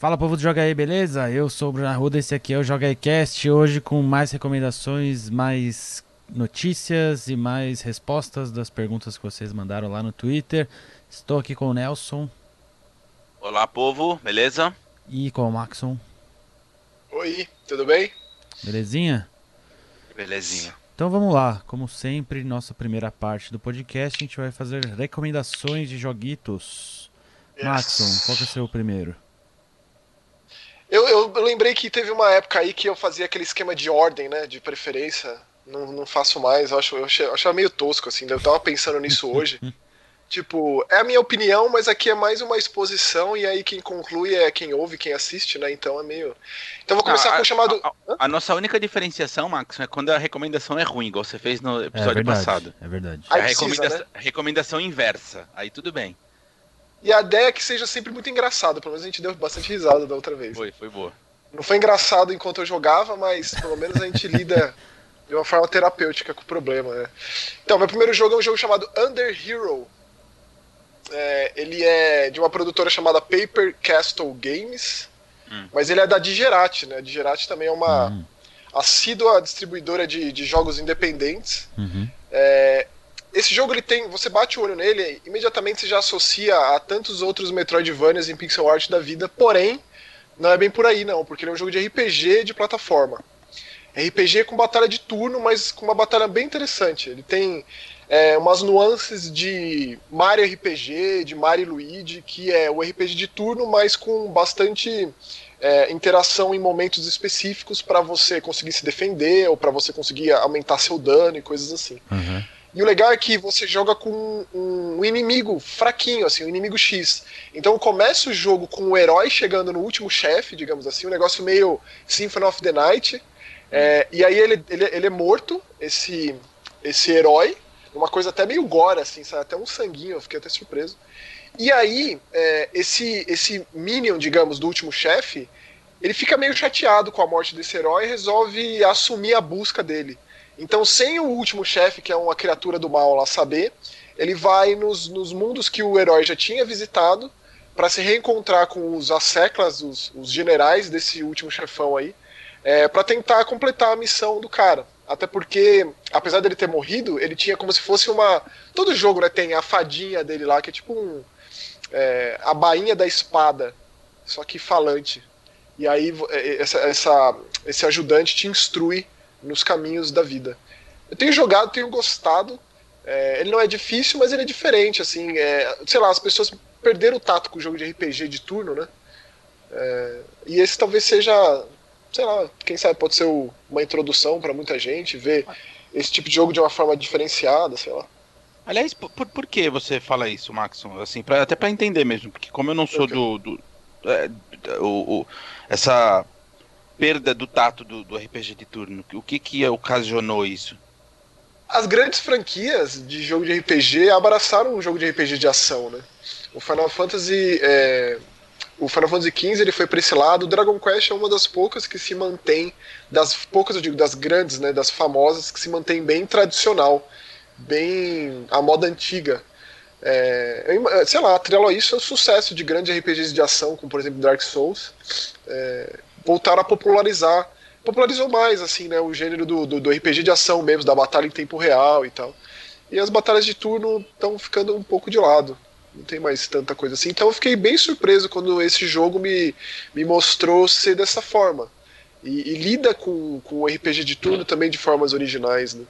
Fala povo do Joga aí, beleza? Eu sou o Bruno Arruda, esse aqui é o Joga aí Cast, hoje com mais recomendações, mais notícias e mais respostas das perguntas que vocês mandaram lá no Twitter. Estou aqui com o Nelson. Olá povo, beleza? E com o Maxon. Oi, tudo bem? Belezinha? Belezinha. Então vamos lá, como sempre, nossa primeira parte do podcast, a gente vai fazer recomendações de joguitos. Yes. Maxon, qual que é o seu primeiro? Eu, eu, lembrei que teve uma época aí que eu fazia aquele esquema de ordem, né? De preferência. Não, não faço mais, eu, acho, eu, achei, eu achava meio tosco, assim. Eu tava pensando nisso hoje. tipo, é a minha opinião, mas aqui é mais uma exposição, e aí quem conclui é quem ouve, quem assiste, né? Então é meio. Então vou começar ah, com o chamado. A, a, a, nossa única diferenciação, Max, é quando a recomendação é ruim, igual você fez no episódio é verdade, passado. É verdade. É a recomendação, né? recomendação inversa. Aí tudo bem. E a ideia é que seja sempre muito engraçado, pelo menos a gente deu bastante risada da outra vez. Foi, foi boa. Não foi engraçado enquanto eu jogava, mas pelo menos a gente lida de uma forma terapêutica com o problema, né? Então, meu primeiro jogo é um jogo chamado Under Hero. É, ele é de uma produtora chamada Paper Castle Games, hum. mas ele é da Digerati, né? A Digerati também é uma hum. assídua distribuidora de, de jogos independentes. Uhum. É, esse jogo ele tem, você bate o olho nele, imediatamente você já associa a tantos outros Metroidvanias em pixel art da vida, porém, não é bem por aí não, porque ele é um jogo de RPG de plataforma. RPG com batalha de turno, mas com uma batalha bem interessante. Ele tem é, umas nuances de Mario RPG, de Mario Luigi, que é o RPG de turno, mas com bastante é, interação em momentos específicos para você conseguir se defender ou para você conseguir aumentar seu dano e coisas assim. Uhum. E o legal é que você joga com um inimigo fraquinho, assim, um inimigo X. Então começa o jogo com o herói chegando no último chefe, digamos assim, um negócio meio Symphony of the Night. É, e aí ele, ele, ele é morto, esse, esse herói, uma coisa até meio gore, assim, sabe? até um sanguinho, eu fiquei até surpreso. E aí, é, esse, esse Minion, digamos, do último chefe, ele fica meio chateado com a morte desse herói e resolve assumir a busca dele. Então, sem o último chefe, que é uma criatura do mal lá saber, ele vai nos, nos mundos que o herói já tinha visitado para se reencontrar com os asseclas, os, os generais desse último chefão aí, é, para tentar completar a missão do cara. Até porque, apesar dele ter morrido, ele tinha como se fosse uma. Todo jogo né, tem a fadinha dele lá, que é tipo um. É, a bainha da espada, só que falante. E aí é, essa, essa, esse ajudante te instrui nos caminhos da vida. Eu tenho jogado, tenho gostado. É, ele não é difícil, mas ele é diferente, assim. É, sei lá, as pessoas perderam o tato com o jogo de RPG de turno, né? É, e esse talvez seja, sei lá, quem sabe pode ser o, uma introdução para muita gente ver esse tipo de jogo de uma forma diferenciada, sei lá. Aliás, por, por que você fala isso, Maxon? Assim, pra, até para entender mesmo, porque como eu não sou do, do é, o, o, essa perda do tato do, do RPG de turno? O que que ocasionou isso? As grandes franquias de jogo de RPG abraçaram um jogo de RPG de ação, né? O Final Fantasy é, o Final Fantasy XV ele foi para esse lado. O Dragon Quest é uma das poucas que se mantém, das poucas eu digo, das grandes, né, das famosas que se mantém bem tradicional, bem a moda antiga. É, sei lá, atrelo isso é o sucesso de grandes RPGs de ação, como por exemplo Dark Souls. É, voltaram a popularizar. Popularizou mais, assim, né? O gênero do, do, do RPG de ação mesmo, da batalha em tempo real e tal. E as batalhas de turno estão ficando um pouco de lado. Não tem mais tanta coisa assim. Então eu fiquei bem surpreso quando esse jogo me, me mostrou ser dessa forma. E, e lida com, com o RPG de turno também de formas originais. Né?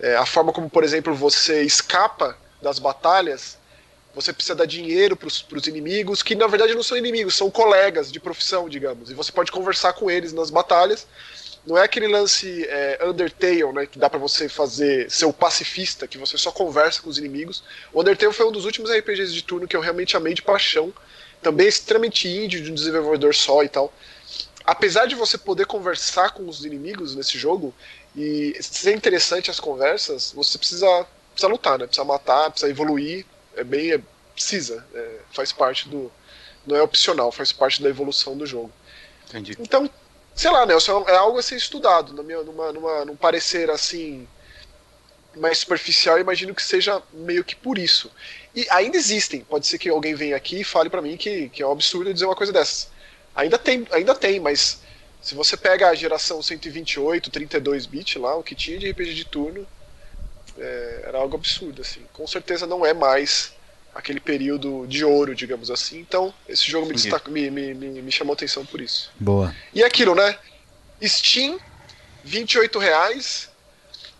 É, a forma como, por exemplo, você escapa das batalhas você precisa dar dinheiro para os inimigos, que na verdade não são inimigos, são colegas de profissão, digamos. E você pode conversar com eles nas batalhas. Não é aquele lance é, Undertale, né, que dá para você fazer ser o pacifista, que você só conversa com os inimigos. O Undertale foi um dos últimos RPGs de turno que eu realmente amei de paixão. Também é extremamente indie, de um desenvolvedor só e tal. Apesar de você poder conversar com os inimigos nesse jogo, e ser interessante as conversas, você precisa, precisa lutar, né? Precisa matar, precisa evoluir, é bem. É, precisa. É, faz parte do. Não é opcional, faz parte da evolução do jogo. Entendi. Então, sei lá, Nelson, é algo a ser estudado. Na minha, numa, numa, num parecer assim. Mais superficial, imagino que seja meio que por isso. E ainda existem. Pode ser que alguém venha aqui e fale para mim que, que é um absurdo dizer uma coisa dessas. Ainda tem, ainda tem, mas se você pega a geração 128, 32 bit lá, o que tinha de RPG de turno, é, era algo absurdo, assim. Com certeza não é mais aquele período de ouro, digamos assim. Então, esse jogo me, destaca, me, me, me, me chamou atenção por isso. Boa. E aquilo, né? Steam, 28 reais.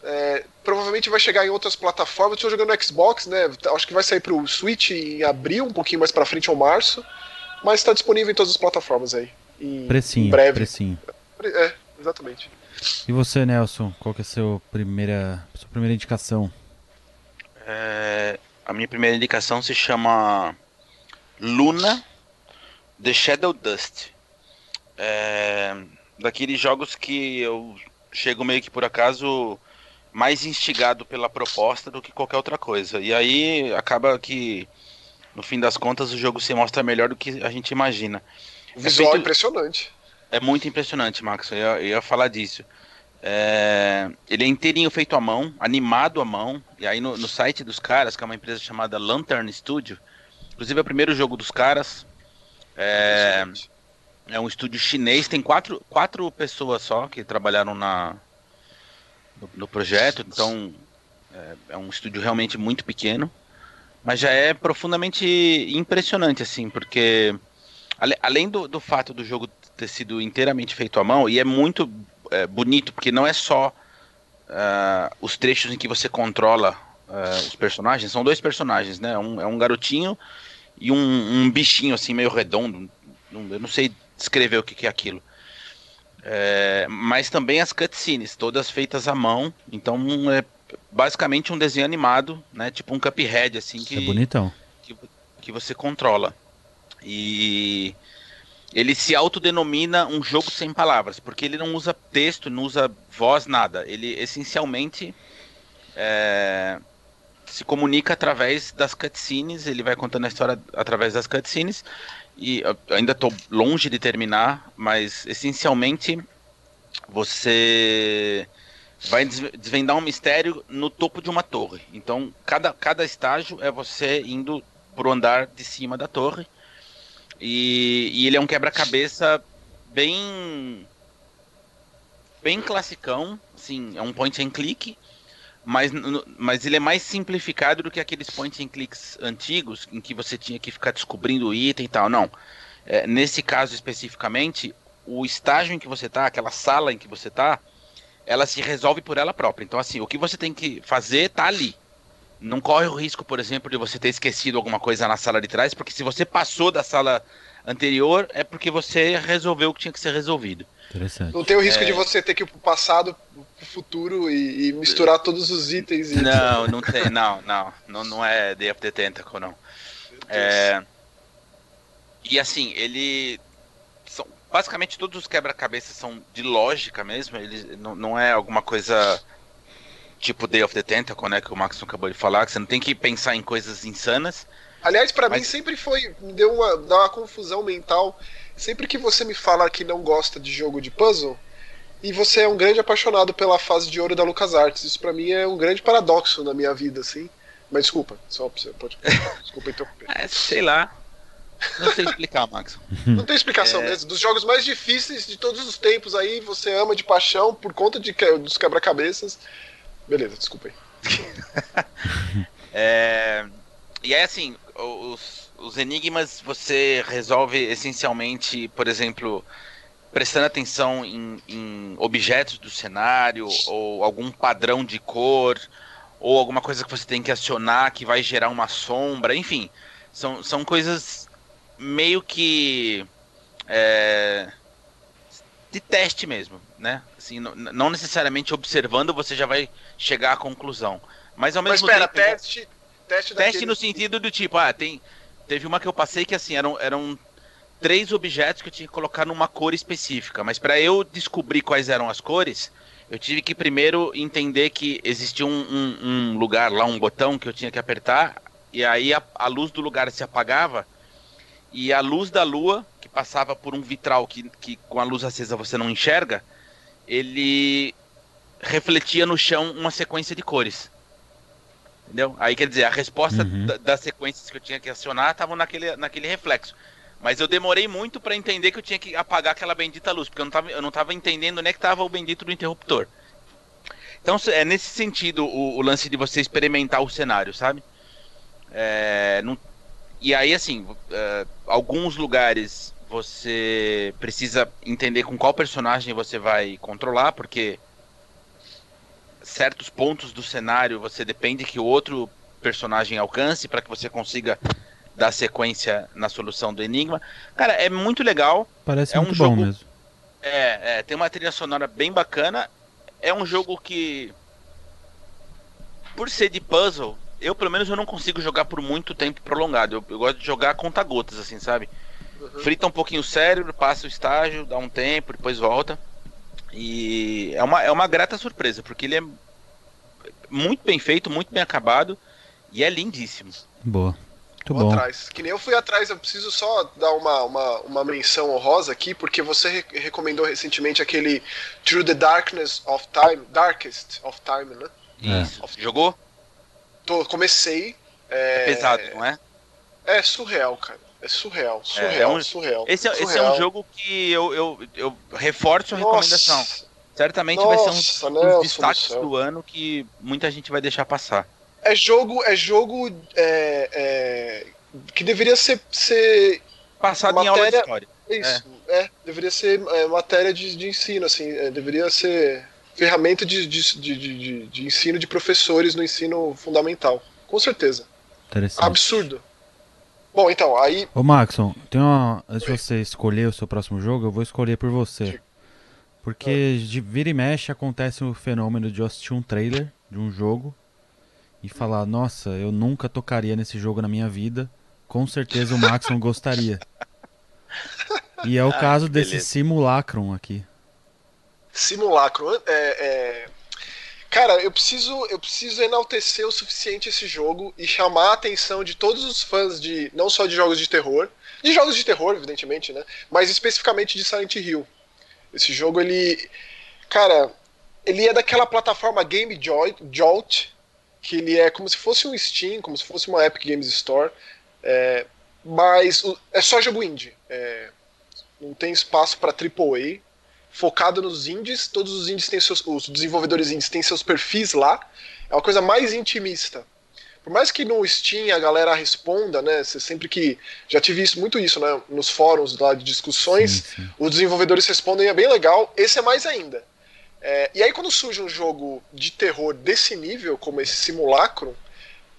É, provavelmente vai chegar em outras plataformas. Estou jogando no Xbox, né? Acho que vai sair pro Switch em abril, um pouquinho mais para frente ou março. Mas está disponível em todas as plataformas aí. Em, precinho, em breve. Precinho. É, exatamente. E você, Nelson? Qual que é a sua primeira, sua primeira indicação? É, a minha primeira indicação se chama Luna The Shadow Dust. É, daqueles jogos que eu chego meio que por acaso mais instigado pela proposta do que qualquer outra coisa. E aí acaba que, no fim das contas, o jogo se mostra melhor do que a gente imagina. O visual é feito... impressionante. É muito impressionante, Max. Eu ia, eu ia falar disso. É... Ele é inteirinho feito à mão, animado à mão. E aí no, no, site dos caras, que é uma empresa chamada Lantern Studio, inclusive é o primeiro jogo dos caras. É, é um estúdio chinês, tem quatro, quatro pessoas só que trabalharam na, no, no projeto, então é, é, um estúdio realmente muito pequeno, mas já é profundamente impressionante, assim, porque além do, do fato do jogo ter sido inteiramente feito à mão, e é muito é, bonito, porque não é só uh, os trechos em que você controla uh, os personagens, são dois personagens, né? Um, é um garotinho e um, um bichinho assim meio redondo, eu não sei descrever o que, que é aquilo. É, mas também as cutscenes, todas feitas à mão. Então é basicamente um desenho animado, né? Tipo um Cuphead, assim, que, é bonitão. Que, que você controla. E ele se autodenomina um jogo sem palavras, porque ele não usa texto, não usa voz, nada. Ele essencialmente é, se comunica através das cutscenes, ele vai contando a história através das cutscenes e ainda estou longe de terminar, mas essencialmente você vai desvendar um mistério no topo de uma torre. Então, cada, cada estágio é você indo pro andar de cima da torre. E, e ele é um quebra-cabeça bem bem classicão, assim, é um point and click, mas, mas ele é mais simplificado do que aqueles point and clicks antigos, em que você tinha que ficar descobrindo o item e tal. Não. É, nesse caso especificamente, o estágio em que você está, aquela sala em que você está, ela se resolve por ela própria. Então, assim, o que você tem que fazer está ali. Não corre o risco, por exemplo, de você ter esquecido alguma coisa na sala de trás, porque se você passou da sala anterior, é porque você resolveu o que tinha que ser resolvido. Interessante. Não tem o risco é... de você ter que ir pro passado, pro futuro e, e misturar todos os itens. E... Não, não tem, não, não, não, não é Day of the Tentacle, não. É... E assim, ele. São, basicamente todos os quebra-cabeças são de lógica mesmo, ele não, não é alguma coisa tipo Day of the Tentacle, né, que o Max acabou de falar, que você não tem que pensar em coisas insanas. Aliás, para mas... mim sempre foi, me deu uma, dá uma confusão mental Sempre que você me fala que não gosta de jogo de puzzle, e você é um grande apaixonado pela fase de ouro da LucasArts. Isso para mim é um grande paradoxo na minha vida, assim. Mas desculpa, só você pode. Desculpa interromper. é, sei lá. Não sei explicar, Max. Não tem explicação é... mesmo. Dos jogos mais difíceis de todos os tempos aí, você ama de paixão por conta de que... dos quebra-cabeças. Beleza, desculpa aí. é... E é assim, os, os enigmas você resolve essencialmente, por exemplo, prestando atenção em, em, objetos do cenário, ou algum padrão de cor, ou alguma coisa que você tem que acionar que vai gerar uma sombra, enfim. São, são coisas meio que. É, de teste mesmo, né? Assim, não, não, necessariamente observando você já vai chegar à conclusão. Mas ao mesmo Mas, espera, tempo. Teste, teste, teste no sentido do tipo, ah, tem Teve uma que eu passei que assim, eram, eram três objetos que eu tinha que colocar numa cor específica. Mas para eu descobrir quais eram as cores, eu tive que primeiro entender que existia um, um, um lugar lá, um botão que eu tinha que apertar, e aí a, a, luz do lugar se apagava, e a luz da lua, que passava por um vitral que, que com a luz acesa você não enxerga, ele refletia no chão uma sequência de cores. Entendeu? Aí quer dizer, a resposta uhum. da, das sequências que eu tinha que acionar estavam naquele, naquele reflexo. Mas eu demorei muito para entender que eu tinha que apagar aquela bendita luz, porque eu não tava, eu não tava entendendo onde é que tava o bendito do interruptor. Então é nesse sentido o, o lance de você experimentar o cenário, sabe? É, não, e aí, assim, é, alguns lugares você precisa entender com qual personagem você vai controlar, porque certos pontos do cenário você depende que o outro personagem alcance para que você consiga dar sequência na solução do enigma. Cara, é muito legal. Parece é muito um bom jogo, mesmo. É, é, tem uma trilha sonora bem bacana. É um jogo que, por ser de puzzle, eu pelo menos eu não consigo jogar por muito tempo prolongado. Eu, eu gosto de jogar conta gotas, assim, sabe? Uhum. Frita um pouquinho o cérebro, passa o estágio, dá um tempo, depois volta. E é uma, é uma grata surpresa, porque ele é muito bem feito, muito bem acabado e é lindíssimo. Boa. Muito Vou bom. atrás. Que nem eu fui atrás, eu preciso só dar uma, uma, uma menção honrosa aqui, porque você re- recomendou recentemente aquele Through the Darkness of Time, Darkest of Time, né? É. Isso. Jogou? Tô, comecei. É, É pesado, não é? É surreal, cara. É surreal, surreal, É, é um- surreal. Esse, é- esse é surreal. um jogo que eu, eu, eu reforço a recomendação. Nossa, Certamente vai ser um Nossa, dos Nelson destaques do ano que muita gente vai deixar passar. é jogo, é jogo é, é, que deveria ser, ser Passado em aula de Matéria- história. isso, é, deveria ser é, matéria de, de ensino, assim, é, deveria ser ferramenta de, de, de, de, de ensino de professores no ensino fundamental, com certeza. Absurdo. Bom, então, aí Ô Maxon, tem uma. Antes de você escolher o seu próximo jogo, eu vou escolher por você. Porque de vira e mexe acontece o fenômeno de eu assistir um trailer de um jogo e falar, nossa, eu nunca tocaria nesse jogo na minha vida. Com certeza o Maxon gostaria. E é o Ah, caso desse beleza. simulacrum aqui. Simulacro. É, é- Cara, eu preciso, eu preciso enaltecer o suficiente esse jogo e chamar a atenção de todos os fãs de não só de jogos de terror, de jogos de terror, evidentemente, né? Mas especificamente de Silent Hill. Esse jogo ele, cara, ele é daquela plataforma Game Jolt, que ele é como se fosse um Steam, como se fosse uma Epic Games Store, é, mas é só jogo indie. É, não tem espaço para AAA focado nos indies, todos os indies têm seus, os desenvolvedores indies têm seus perfis lá, é uma coisa mais intimista. Por mais que no Steam a galera responda, né, você sempre que já tive isso, muito isso, né, nos fóruns lá de discussões, Sim, sim. os desenvolvedores respondem, é bem legal, esse é mais ainda. É, e aí quando surge um jogo de terror desse nível, como esse simulacro,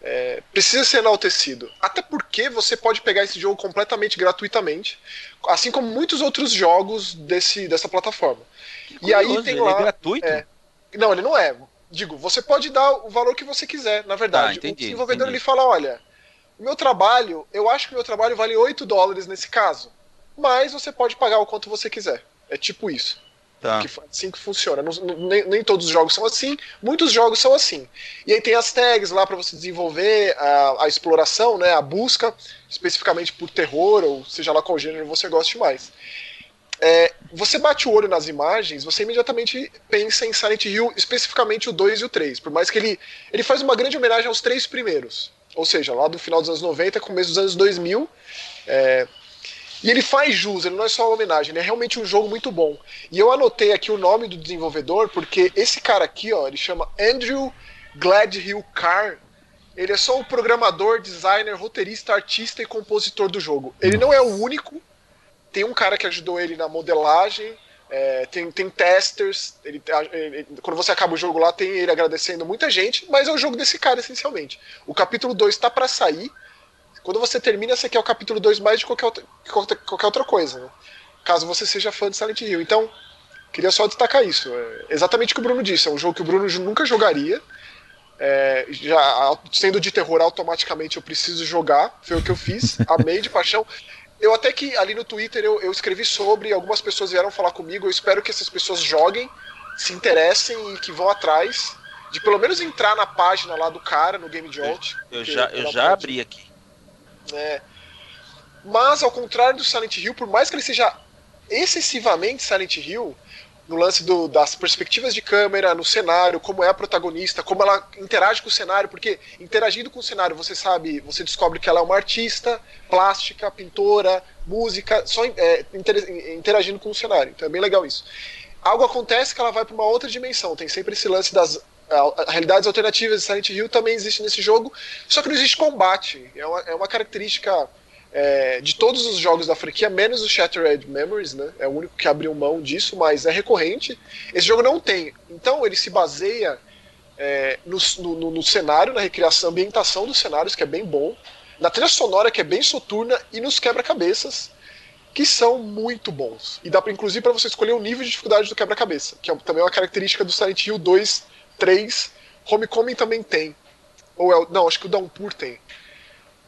é, precisa ser enaltecido. Até porque você pode pegar esse jogo completamente gratuitamente, assim como muitos outros jogos desse, dessa plataforma. E aí tem ele lá- é gratuito? é. Não, ele não é. Digo, você pode dar o valor que você quiser, na verdade. Ah, entendi, o desenvolvedor entendi. ele fala, olha, o meu trabalho, eu acho que o meu trabalho vale 8 dólares nesse caso, mas você pode pagar o quanto você quiser. É tipo isso. Tá. Que, assim que funciona. Não- não- nem, nem todos os jogos são assim, muitos jogos são assim. E aí tem as tags lá para você desenvolver a, a exploração, né, a busca, especificamente por terror, ou seja lá qual gênero você goste mais. É, você bate o olho nas imagens, você imediatamente pensa em Silent Hill, especificamente o 2 e o 3, por mais que ele, ele faz uma grande homenagem aos três primeiros. Ou seja, lá do final dos anos 90, começo dos anos 2000. é, e ele faz jus, ele não é só uma homenagem, ele é realmente um jogo muito bom. E eu anotei aqui o nome do desenvolvedor, porque esse cara aqui, ó, ele chama Andrew Gladhill Carr. Ele é só o programador, designer, roteirista, artista e compositor do jogo. Ele não é o único. Tem um cara que ajudou ele na modelagem, é, tem, tem testers. Ele, ele- quando você acaba o jogo lá, tem ele agradecendo muita gente, mas é o jogo desse cara, essencialmente. O capítulo 2 está para sair. Quando você termina, você quer o capítulo 2 mais de qualquer outra, qualquer, outra coisa, né? Caso você seja fã de Silent Hill. Então, queria só destacar isso. É exatamente o que o Bruno disse. É um jogo que o Bruno nunca jogaria. É, já sendo de terror, automaticamente eu preciso jogar. Foi o que eu fiz. Amei de paixão. Eu até que ali no Twitter eu, eu escrevi sobre, algumas pessoas vieram falar comigo. Eu espero que essas pessoas joguem, se interessem e que vão atrás de pelo menos entrar na página lá do cara, no Game Jolt. Eu porque já, eu já abri aqui. É. Mas, ao contrário do Silent Hill, por mais que ele seja excessivamente Silent Hill, no lance do, das perspectivas de câmera, no cenário, como é a protagonista, como ela interage com o cenário, porque interagindo com o cenário você sabe, você descobre que ela é uma artista, plástica, pintora, música, só é, interagindo com o cenário. Então é bem legal isso. Algo acontece que ela vai para uma outra dimensão. Tem sempre esse lance das realidades alternativas de Silent Hill também existe nesse jogo, só que não existe combate. É uma, é uma característica é, de todos os jogos da franquia, menos o Shattered Memories, né? É o único que abriu mão disso, mas é recorrente. Esse jogo não tem. Então ele se baseia é, no, no, no, cenário, na recriação, ambientação dos cenários, que é bem bom, na trilha sonora, que é bem soturna, e nos quebra-cabeças, que são muito bons. E dá pra, inclusive para você escolher o nível de dificuldade do quebra-cabeça, que é também uma característica do Silent Hill 2, 3. Homecoming também tem. Ou é, não, acho que o Downpour tem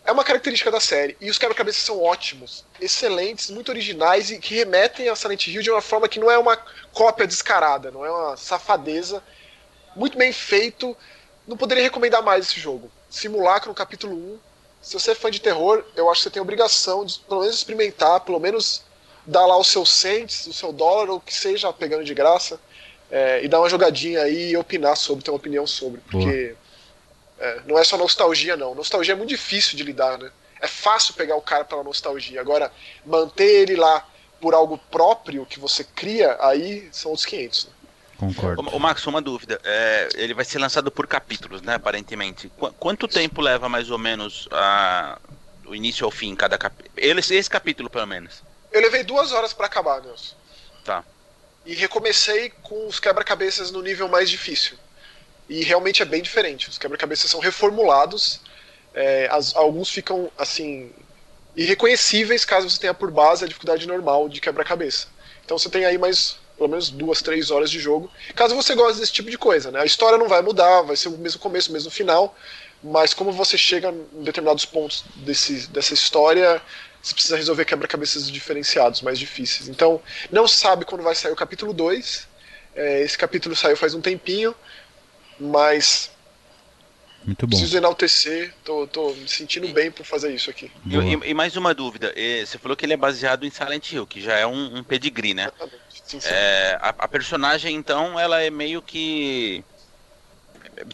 é uma característica da série. E os quebra-cabeças são ótimos, excelentes, muito originais e que remetem a Silent Hill de uma forma que não é uma cópia descarada, não é uma safadeza. Muito bem feito. Não poderia recomendar mais esse jogo. Simulacro no capítulo 1. Se você é fã de terror, eu acho que você tem obrigação de pelo menos experimentar, pelo menos dar lá o seu cents, o seu dólar, ou o que seja, pegando de graça, é, e dar uma jogadinha aí e opinar sobre, ter uma opinião sobre. Porque. É, não é só nostalgia, não. Nostalgia é muito difícil de lidar, né? É fácil pegar o cara pela nostalgia. Agora, manter ele lá por algo próprio que você cria, aí são os 500. Né? Concordo. O, o Max, uma dúvida. É, ele vai ser lançado por capítulos, né? Aparentemente. Qu quanto tempo leva mais ou menos a, do início ao fim cada capítulo? Esse, esse capítulo, pelo menos. Eu levei duas horas para acabar, Nelson. Tá. E recomecei com os quebra-cabeças no nível mais difícil. E realmente é bem diferente. Os quebra-cabeças são reformulados, é, as, alguns ficam assim irreconhecíveis caso você tenha por base a dificuldade normal de quebra-cabeça. Então você tem aí mais pelo menos duas, três horas de jogo. Caso você goste desse tipo de coisa, né? A história não vai mudar, vai ser o mesmo começo, o mesmo final, mas como você chega em determinados pontos desse, dessa história, você precisa resolver quebra-cabeças diferenciados, mais difíceis. Então, não sabe quando vai sair o capítulo 2. É, esse capítulo saiu faz um tempinho mas muito bom. Preciso enaltecer, tô, tô me sentindo bem por fazer isso aqui. E, e, e, mais uma dúvida, você falou que ele é baseado em Silent Hill, que já é um, um pedigree, né? Sim, sim. É, a, a, personagem, então, ela é meio que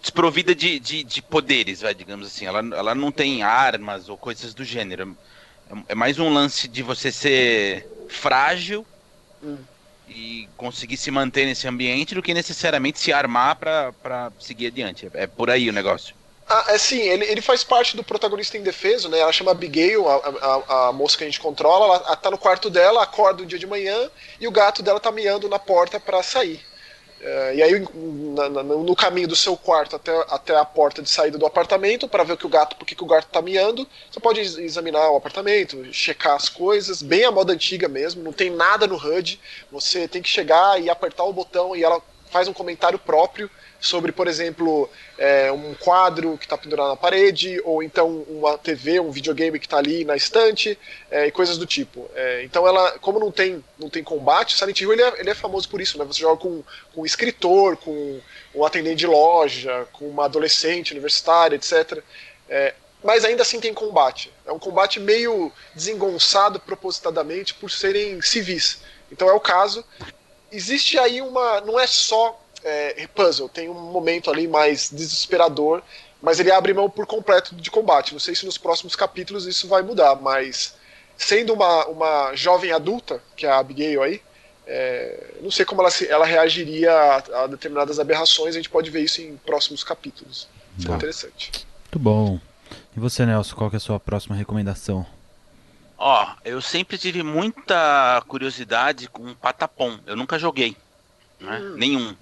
desprovida de, de, de, poderes, vai, digamos assim. Ela, ela não tem armas ou coisas do gênero. É, é mais um lance de você ser frágil hum e conseguir se manter nesse ambiente do que necessariamente se armar para seguir adiante. É por aí o negócio. Ah, é sim, ele, ele faz parte do protagonista indefeso, né? Ela chama Abigail, a, a, a moça que a gente controla, ela tá no quarto dela, acorda um dia de manhã e o gato dela tá miando na porta para sair. É, e aí, na, na, no caminho do seu quarto até, até a porta de saída do apartamento, para ver o que o gato, porque que o gato tá miando, você pode examinar o apartamento, checar as coisas, bem a moda antiga mesmo, não tem nada no HUD, você tem que chegar e apertar o botão e ela faz um comentário próprio sobre, por exemplo, é, um quadro que está pendurado na parede, ou então uma TV, um videogame que está ali na estante, é, e coisas do tipo. É, então ela, como não tem, não tem combate, Silent Hill ele é, ele é famoso por isso, né? Você joga com, com um escritor, com um atendente de loja, com uma adolescente universitária, etc. É, mas ainda assim tem combate. É um combate meio desengonçado propositadamente por serem civis. Então é o caso. Existe aí uma. Não é só é, puzzle, tem um momento ali mais desesperador, mas ele abre mão por completo de combate. Não sei se nos próximos capítulos isso vai mudar, mas sendo uma, uma jovem adulta, que é a Abigail aí, é, não sei como ela, se, ela reagiria a, a, determinadas aberrações, a gente pode ver isso em próximos capítulos. Isso é interessante. Muito bom. E você, Nelson, qual é a sua próxima recomendação? Ó, eu sempre tive muita curiosidade com Patapom. Eu nunca joguei. Né? Hum. Nenhum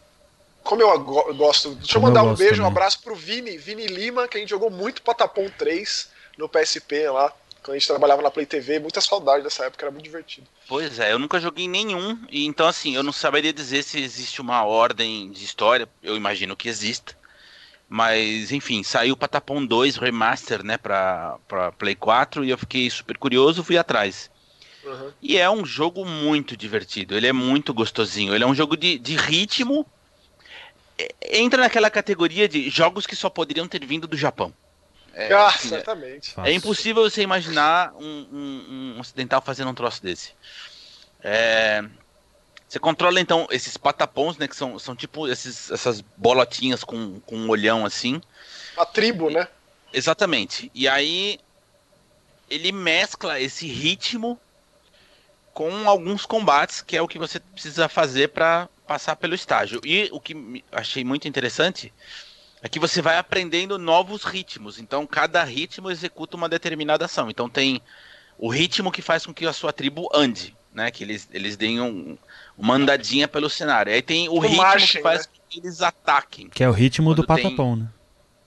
como eu gosto. Deixa como eu mandar eu um beijo, também. um abraço pro Vini, Vini Lima, que a gente jogou muito Patapom 3 no PSP lá, quando a gente trabalhava na Play TV. Muita saudade dessa época, era muito divertido. Pois é, eu nunca joguei nenhum, e então assim, eu não saberia dizer se existe uma ordem de história, eu imagino que exista. Mas, enfim, saiu Patapom 2 Remaster, né, pra, pra Play 4, e eu fiquei super curioso, fui atrás. Uhum. E é um jogo muito divertido, ele é muito gostosinho. Ele é um jogo de, de ritmo entra naquela categoria de jogos que só poderiam ter vindo do Japão. É, ah, assim, certamente. É, é, impossível você imaginar um, um, um, ocidental fazendo um troço desse. É, Você controla então esses patapons, né? Que são, são tipo esses, essas bolotinhas com, com um olhão assim. A tribo, né? Exatamente. E aí ele mescla esse ritmo com alguns combates, que é o que você precisa fazer para passar pelo estágio. E o que achei muito interessante é que você vai aprendendo novos ritmos. Então, cada ritmo executa uma determinada ação. Então, tem o ritmo que faz com que a sua tribo ande, né? Que eles, eles deem um, uma andadinha pelo cenário. Aí tem o, o ritmo marching, que faz né? com que eles ataquem. Que é o ritmo do patapão, tem... né?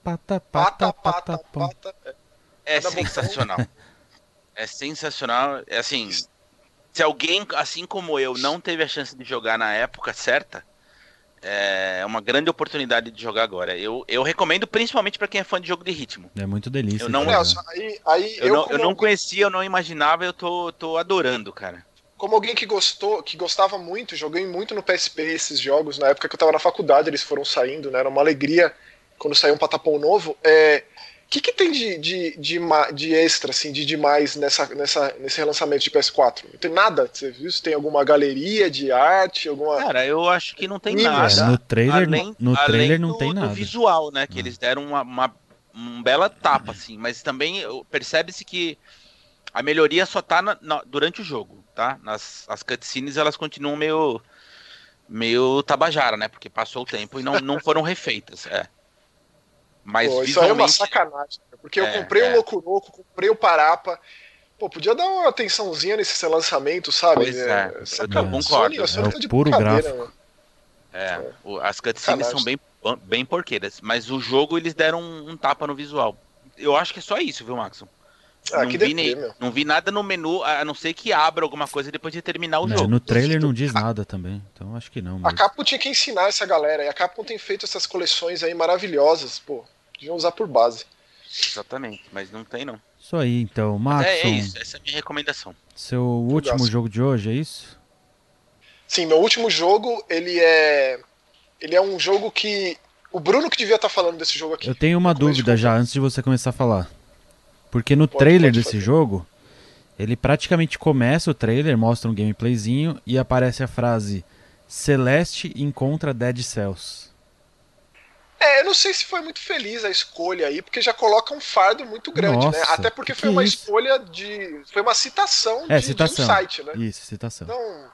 Pata, pata, pata, pata, pata. É sensacional. é sensacional. É assim, se alguém, assim como eu, não teve a chance de jogar na época certa, é uma grande oportunidade de jogar agora. Eu, eu recomendo principalmente para quem é fã de jogo de ritmo. É muito delícia. Eu não, aí, aí eu, eu, não, eu não conhecia, eu não imaginava, eu tô, tô adorando, cara. Como alguém que gostou, que gostava muito, joguei muito no PSP esses jogos, na época que eu tava na faculdade, eles foram saindo, né? Era uma alegria quando saiu um patapão novo. É, que, que tem de, de, de, de, extra, assim, de demais nessa, nessa, nesse relançamento de PS4? Não tem nada? Você viu se tem alguma galeria de arte, alguma. Cara, eu acho que não tem nada. É, no trailer, além, no trailer não do, tem nada. No visual, né? Que eles deram uma, uma, uma bela tapa, assim. Mas também percebe-se que a melhoria só tá na, na, durante o jogo, tá? Nas, as cutscenes elas continuam meio. meio tabajara, né? Porque passou o tempo e não, não foram refeitas. É. Mas Pô, Isso aí é uma sacanagem, porque é, eu comprei é. o Locuroco, comprei o Parapa. Pô, podia dar uma atençãozinha nesse lançamento, sabe? Pois é, é eu concordo. Sony, é, tá de puro gráfico. É, as cutscenes são bem, bem porqueiras, mas o jogo eles deram um, um, tapa no visual. Eu acho que é só isso, viu, Maxon? Ah, não, vi deprê, nem, não vi nada no menu, a não ser que abra alguma coisa depois de terminar o é, jogo. No trailer não diz nada também, então acho que não. Mas... A Capcom tinha que ensinar essa galera, e a Capcom tem feito essas coleções aí maravilhosas, pô. Deviam usar por base. Exatamente, mas não tem não. Isso aí então, Max. É, é, isso, essa é a minha recomendação. Seu último jogo de hoje, é isso? Sim, meu último jogo, ele é. Ele é um jogo que. O Bruno que devia estar tá falando desse jogo aqui. Eu tenho uma dúvida já antes de você começar a falar. Porque no pode, trailer pode desse jogo, ele praticamente começa o trailer, mostra um gameplayzinho e aparece a frase Celeste encontra Dead Cells. É, eu não sei se foi muito feliz a escolha aí, porque já coloca um fardo muito grande, né? Nossa, né? Até porque foi uma isso? escolha de. Foi uma citação, é, de, citação. de um site, né? Isso, citação. Então.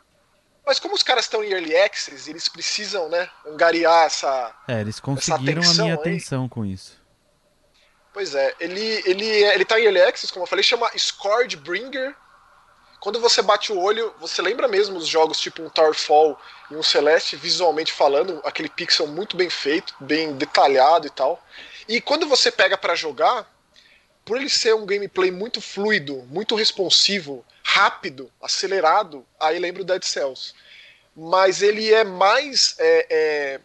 Mas como os caras estão em early access, eles precisam, né, angariar essa. É, eles conseguiram a minha aí. atenção com isso. Pois é, ele, ele, ele tá em early access, como eu falei, chama Scoredbringer quando você bate o olho, você lembra mesmo os jogos tipo um Towerfall e um Celeste, visualmente falando, aquele pixel muito bem feito, bem detalhado e tal. E quando você pega para jogar, por ele ser um gameplay muito fluido, muito responsivo, rápido, acelerado, aí lembra o Dead Cells. Mas ele é mais é, é,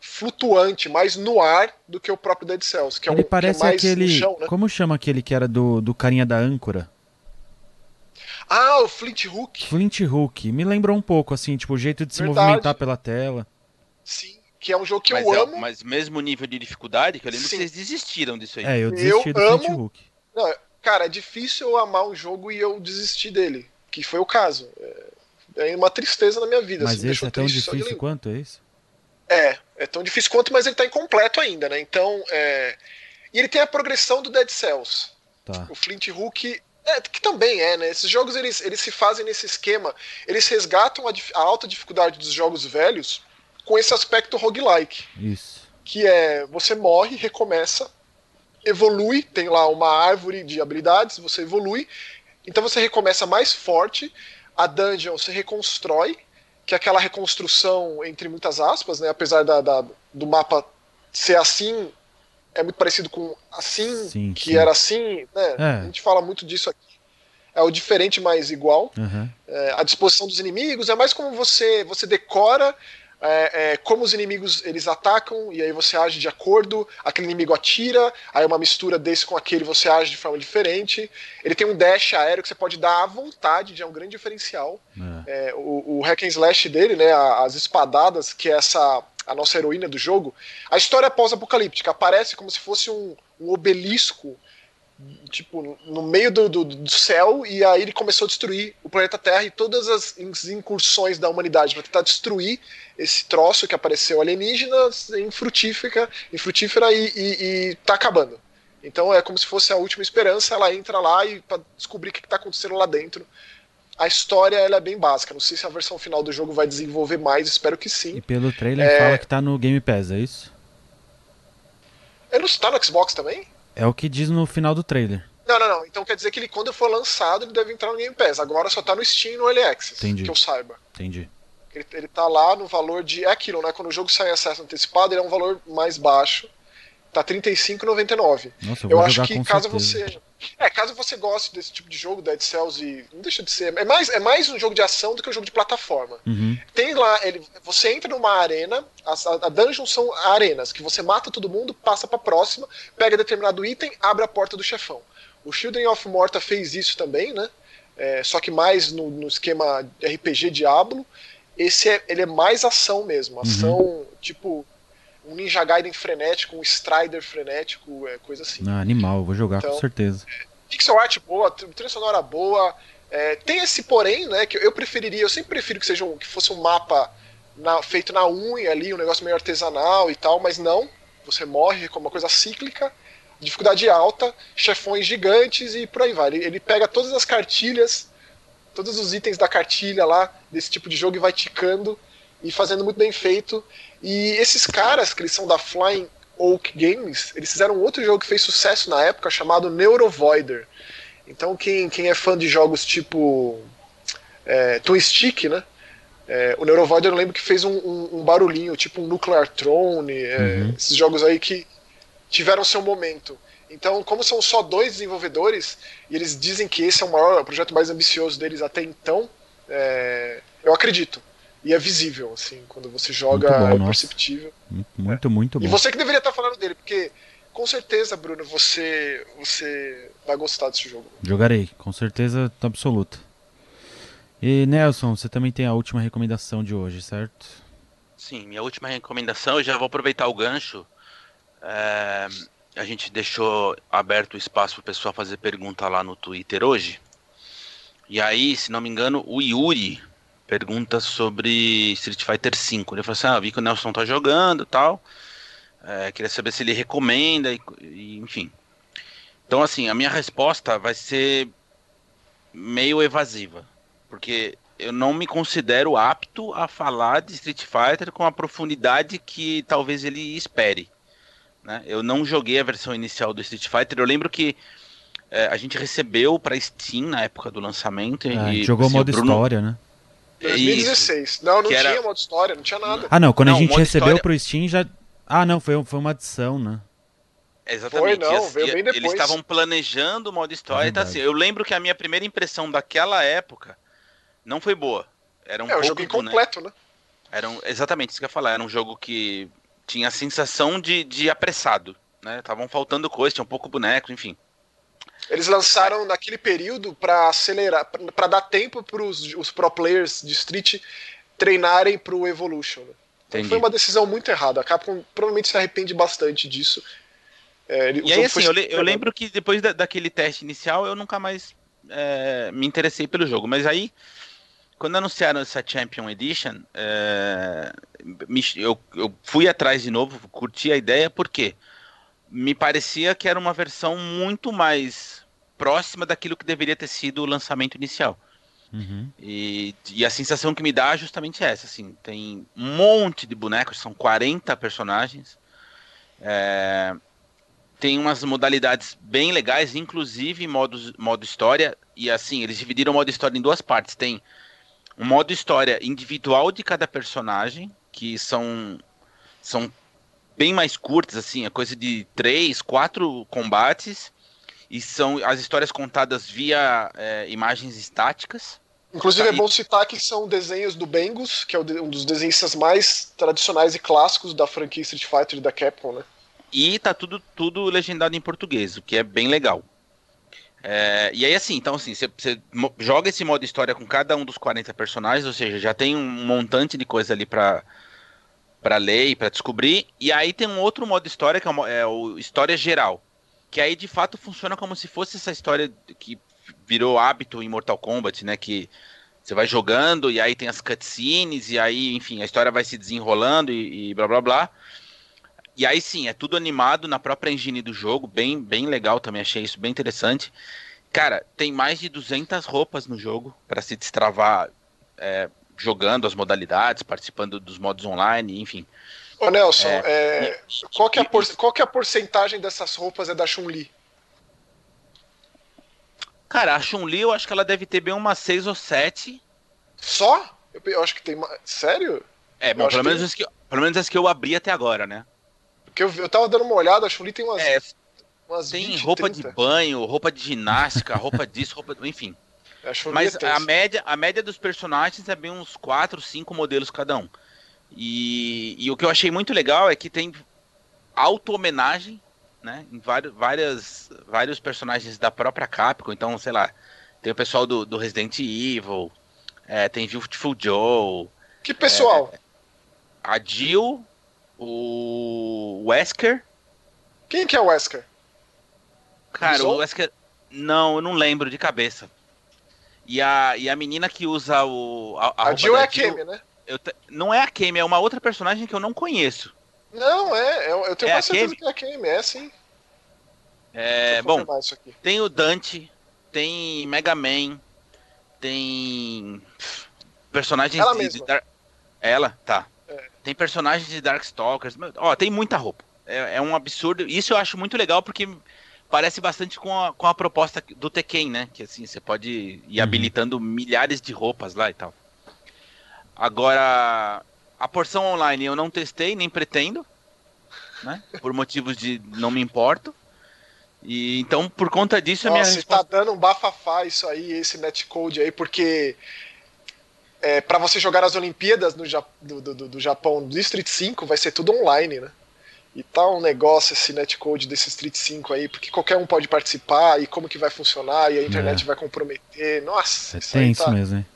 flutuante, mais no ar do que o próprio Dead Cells. Que ele é um, parece que é aquele. Chão, né? Como chama aquele que era do, do carinha da âncora? Ah, o Flint Hook. Flint Hook. Me lembrou um pouco, assim, tipo, o jeito de se Verdade. movimentar pela tela. Sim, que é um jogo que mas eu é, amo. Mas mesmo nível de dificuldade, que eu lembro Sim. que vocês desistiram disso aí. É, eu desisti eu do amo... Flint Hook. Não, cara, é difícil eu amar um jogo e eu desistir dele. Que foi o caso. É, é uma tristeza na minha vida. Mas assim, esse é tão difícil quanto, é isso? É, é tão difícil quanto, mas ele tá incompleto ainda, né? Então, é... E ele tem a progressão do Dead Cells. Tá. O Flint Hook é, que também é, né? Esses jogos eles, eles se fazem nesse esquema. Eles resgatam a, a alta dificuldade dos jogos velhos com esse aspecto roguelike. Isso. Que é você morre, recomeça, evolui, tem lá uma árvore de habilidades, você evolui, então você recomeça mais forte, a dungeon se reconstrói, que é aquela reconstrução entre muitas aspas, né? Apesar da, da do mapa ser assim, é muito parecido com assim, sim, que sim. era assim, né? É. A gente fala muito disso aqui. É o diferente, mas igual. Uhum. É, a disposição dos inimigos é mais como você você decora é, é, como os inimigos eles atacam e aí você age de acordo. Aquele inimigo atira, aí uma mistura desse com aquele você age de forma diferente. Ele tem um dash aéreo que você pode dar à vontade, já é um grande diferencial. É. é o, o hack and slash dele, né, as espadadas, que é essa a nossa heroína do jogo, a história é pós-apocalíptica aparece como se fosse um, um obelisco tipo, no meio do, do, do, céu, e aí ele começou a destruir o planeta Terra e todas as incursões da humanidade para tentar destruir esse troço que apareceu alienígena em frutífera, em frutífera e, e, e tá acabando. Então é como se fosse a última esperança, ela entra lá e para descobrir o que está acontecendo lá dentro. A história ela é bem básica. Não sei se a versão final do jogo vai desenvolver mais, espero que sim. E pelo trailer é... fala que tá no Game Pass, é isso? Ele não está no Xbox também? É o que diz no final do trailer. Não, não, não. Então quer dizer que ele, quando for lançado, ele deve entrar no Game Pass. Agora só tá no Steam e no Early Access. Entendi. Que eu saiba. Entendi. Ele, ele tá lá no valor de. É aquilo, né? Quando o jogo sai em acesso antecipado, ele é um valor mais baixo. Tá R$35,99. Nossa, eu, eu acho que caso certeza. você. É, caso você goste desse tipo de jogo, Dead Cells e. Não deixa de ser. É mais, é mais um jogo de ação do que um jogo de plataforma. Uhum. Tem lá, ele, você entra numa arena, a, a dungeon são arenas, que você mata todo mundo, passa pra próxima, pega determinado item, abre a porta do chefão. O Children of Morta fez isso também, né? É, só que mais no, no, esquema RPG Diablo. Esse é, ele é mais ação mesmo. Ação, uhum. tipo, um Ninja Gaiden frenético, um Strider frenético, é, coisa assim. Ah, animal, vou jogar então, com certeza. Pixel art boa, trilha sonora boa. É, tem esse porém, né, que eu preferiria, eu sempre prefiro que seja um, que fosse um mapa na, feito na unha ali, um negócio meio artesanal e tal, mas não. Você morre com uma coisa cíclica, dificuldade alta, chefões gigantes e por aí vai. Ele, ele pega todas as cartilhas, todos os itens da cartilha lá desse tipo de jogo e vai ticando e fazendo muito bem feito. E esses caras, que eles são da Flying Oak Games, eles fizeram outro jogo que fez sucesso na época chamado Neurovoider. Então quem, quem é fã de jogos tipo é, Twin Stick, né? É, o Neurovoider eu lembro que fez um, um, um barulhinho, tipo um Nuclear Throne, é, uhum. esses jogos aí que tiveram seu momento. Então, como são só dois desenvolvedores, e eles dizem que esse é o maior o projeto mais ambicioso deles até então, é, eu acredito. E é visível, assim, quando você joga bom, é perceptível. Muito, muito, é. muito bom. E você que deveria estar falando dele, porque com certeza, Bruno, você, você vai gostar desse jogo. Jogarei, com certeza absoluta. E Nelson, você também tem a última recomendação de hoje, certo? Sim, minha última recomendação, eu já vou aproveitar o gancho. É, a gente deixou aberto o espaço para o pessoal fazer pergunta lá no Twitter hoje. E aí, se não me engano, o Yuri pergunta sobre Street Fighter V. Ele falou assim: ah, vi que o Nelson tá jogando tal. É, queria saber se ele recomenda, e, e, enfim. Então, assim, a minha resposta vai ser meio evasiva. Porque eu não me considero apto a falar de Street Fighter com a profundidade que talvez ele espere. Né? Eu não joguei a versão inicial do Street Fighter. Eu lembro que é, a gente recebeu para Steam na época do lançamento. É, e, jogou assim, modo Bruno... história, né? 2016. Isso. Não, não tinha era... modo história, não tinha nada. Ah, não, quando não, a gente recebeu história... pro Steam já. Ah, não, foi, foi uma adição, né? Exatamente. Foi, não, veio bem depois. Eles estavam planejando o modo história. É então, assim, eu lembro que a minha primeira impressão daquela época não foi boa. Era um é, pouco, jogo incompleto, né? Era um, exatamente isso que eu ia falar. Era um jogo que tinha a sensação de, de apressado. Né? Estavam faltando coisas, tinha um pouco boneco, enfim. Eles lançaram naquele período para acelerar, para dar tempo para os pro players de Street treinarem para o Evolution. Né? Então foi uma decisão muito errada. A Capcom provavelmente se arrepende bastante disso. É, e aí, assim, eu, le eu, lembro que depois da, daquele teste inicial eu nunca mais é, me interessei pelo jogo. Mas aí, quando anunciaram essa Champion Edition, é, me, eu, eu fui atrás de novo, curti a ideia, porque me parecia que era uma versão muito mais próxima daquilo que deveria ter sido o lançamento inicial. Uhum. E, e, a sensação que me dá é justamente essa, assim, tem um monte de bonecos, são 40 personagens, é, tem umas modalidades bem legais, inclusive modo, modo história, e assim, eles dividiram o modo história em duas partes, tem um modo história individual de cada personagem, que são, são bem mais curtas, assim, é coisa de três, quatro combates, e são as histórias contadas via é, imagens estáticas. Inclusive é bom citar que são desenhos do Bengus, que é um dos desenhistas mais tradicionais e clássicos da franquia Street Fighter da Capcom, né? E tá tudo, tudo legendado em português, o que é bem legal. É, e aí assim, então assim, você joga esse modo história com cada um dos 40 personagens, ou seja, já tem um montante de coisa ali para para ler e para descobrir. E aí tem um outro modo história que é é o história geral, que aí de fato funciona como se fosse essa história que virou hábito em Mortal Kombat, né? Que você vai jogando e aí tem as cutscenes e aí, enfim, a história vai se desenrolando e, e blá blá blá. E aí sim, é tudo animado na própria engine do jogo, bem, bem legal também, achei isso bem interessante. Cara, tem mais de 200 roupas no jogo para se destravar é, jogando as modalidades, participando dos modos online, enfim. Ô Nelson, é, é, qual, que é a por, qual que é a porcentagem dessas roupas é da Chun-Li? Cara, a Chun-Li eu acho que ela deve ter bem umas 6 ou 7. Só? Eu, eu acho que tem mais. Sério? É, bom, pelo menos, que... que, pelo menos as que eu abri até agora, né? Porque eu, eu tava dando uma olhada, a Chun-Li tem umas. É, umas tem 20, roupa 30. de banho, roupa de ginástica, roupa disso, roupa. Enfim. Mas é a média, a média dos personagens é bem uns 4, 5 modelos cada um. E, e o que eu achei muito legal é que tem auto-homenagem né, em vários, várias, vários personagens da própria Capcom. Então, sei lá, tem o pessoal do, do Resident Evil, é, tem Beautiful Joe. Que pessoal? É, a Jill, o Wesker. Quem que é o Wesker? Cara, o Wesker. Não, eu não lembro de cabeça. E a, e a menina que usa o. A, a, a Jill é a Kemi, né? Eu te... Não é a Kemi, é uma outra personagem que eu não conheço. Não, é, eu, eu tenho é quase certeza que é a Kemi, é sim. É, bom, tem o Dante, tem Mega Man, tem personagens Ela de, mesma. de Ela, tá. É. Tem personagens de Darkstalkers, ó, tem muita roupa. É, é, um absurdo. Isso eu acho muito legal porque parece bastante com a, com a proposta do Tekken, né? Que assim, você pode ir uhum. habilitando milhares de roupas lá e tal. Agora, a porção online eu não testei, nem pretendo, né? Por motivos de não me importo. E então, por conta disso, a minha Nossa, resposta... tá dando um bafafá isso aí, esse netcode aí, porque é, para você jogar as Olimpíadas no, do, do, do Japão do Street 5 vai ser tudo online, né? E tá um negócio esse netcode desse Street 5 aí, porque qualquer um pode participar e como que vai funcionar e a internet é. vai comprometer. Nossa, é isso tenso tá... mesmo, hein?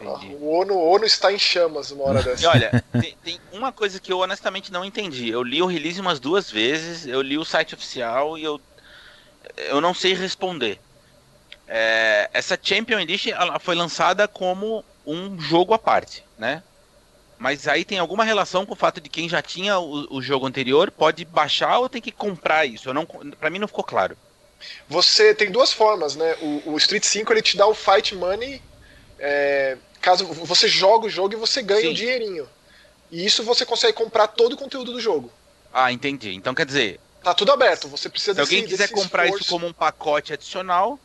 O ONU, o ONU está em chamas uma hora dessa. E olha, tem, tem, uma coisa que eu honestamente não entendi. Eu li o release umas duas vezes, eu li o site oficial e eu, eu não sei responder. É, essa Champion Edition ela foi lançada como um jogo à parte, né? Mas aí tem alguma relação com o fato de quem já tinha o, o jogo anterior pode baixar ou tem que comprar isso? Eu não, para mim não ficou claro. Você tem duas formas, né? O, o Street 5 ele te dá o Fight Money é, caso você joga o jogo e você ganha Sim. um dinheirinho. E isso você consegue comprar todo o conteúdo do jogo. Ah, entendi. Então quer dizer. Tá tudo aberto. Você precisa Se alguém quiser comprar esforço... isso como um pacote adicional,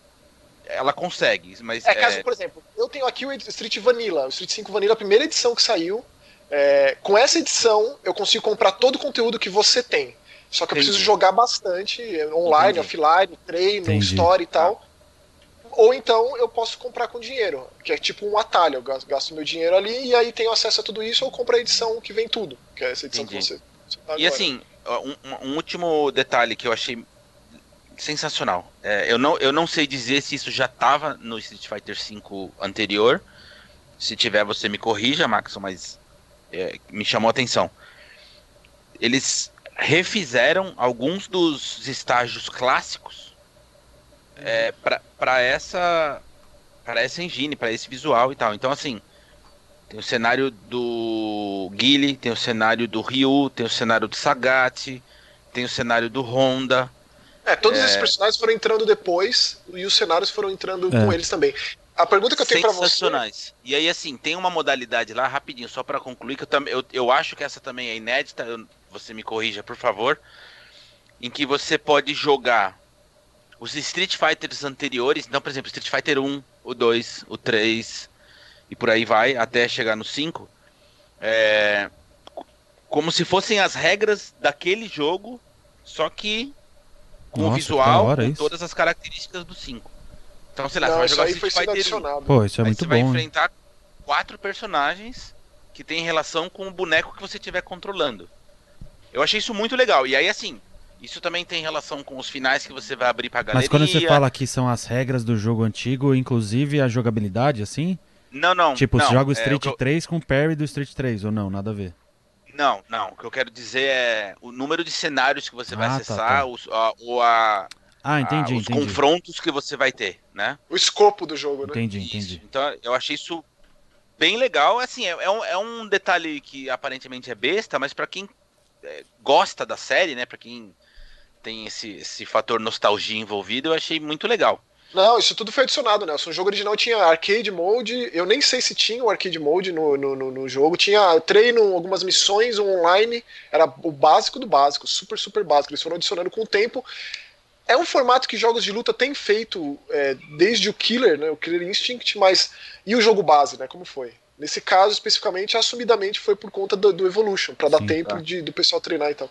ela consegue. Mas é, é, caso, por exemplo, eu tenho aqui o Street Vanilla, o Street 5 Vanilla, a primeira edição que saiu. É, com essa edição, eu consigo comprar todo o conteúdo que você tem. Só que eu preciso jogar bastante, online, Entendi. offline, treino, Entendi. story e tal. Ou então eu posso comprar com dinheiro, que é tipo um atalho. Eu gasto meu dinheiro ali e aí tenho acesso a tudo isso ou compro a edição que vem tudo, que é essa edição Entendi. que você. você tá e assim, um, um, último detalhe que eu achei sensacional. É, eu, não, eu não sei dizer se isso já estava no Street Fighter V anterior. Se tiver, você me corrija, Maxon, mas é, me chamou a atenção. Eles refizeram alguns dos estágios clássicos é, para essa para essa engine, para esse visual e tal. Então assim, tem o cenário do Guile, tem o cenário do Ryu, tem o cenário do Sagat, tem o cenário do Honda. É, todos é... esses personagens foram entrando depois e os cenários foram entrando é. com eles também. A pergunta que eu tenho para você. E aí, assim, tem uma modalidade lá, rapidinho, só para concluir, que eu, eu, eu acho que essa também é inédita, eu, você me corrija, por favor, em que você pode jogar os Street Fighters anteriores, então, por exemplo, Street Fighter 1, o 2, o 3 e por aí vai, até chegar no 5, é, como se fossem as regras daquele jogo, só que com Nossa, o visual, com isso. todas as características do 5. Então, sei lá, Não, você vai jogar Street Fighter 1. Pô, isso é muito você bom. Você vai enfrentar quatro personagens que tem relação com o boneco que você estiver controlando. Eu achei isso muito legal. E aí, assim, isso também tem relação com os finais que você vai abrir pra galera. Mas quando você fala que são as regras do jogo antigo, inclusive a jogabilidade, assim? Não, não. Tipo, não, você joga o é, Street é, eu... 3 com o parry do Street 3, ou não? Nada a ver. Não, não. O que eu quero dizer é o número de cenários que você vai Ah, tá, acessar, tá. os- a- ou a, Ah, entendi, a- os entendi. confrontos que você vai ter, né? O escopo do jogo, né? Entendi, Isso. entendi. Então eu achei isso bem legal. Assim, é, é um, é um detalhe que aparentemente é besta, mas pra quem é, gosta da série, né? Pra quem tem esse, esse fator nostalgia envolvido, eu achei muito legal. Não, isso tudo foi adicionado, Nelson. O jogo original tinha arcade mode. Eu nem sei se tinha o arcade mode no, no, no- no jogo. Tinha treino, algumas missões um online. Era o básico do básico, super, super básico. Eles foram adicionando com o tempo. É um formato que jogos de luta têm feito é, desde o Killer, né, o Killer Instinct, mas. E o jogo base, né? Como foi? Nesse caso, especificamente, assumidamente foi por conta do, do Evolution, para dar Sim, tempo tá. de, do pessoal treinar e tal.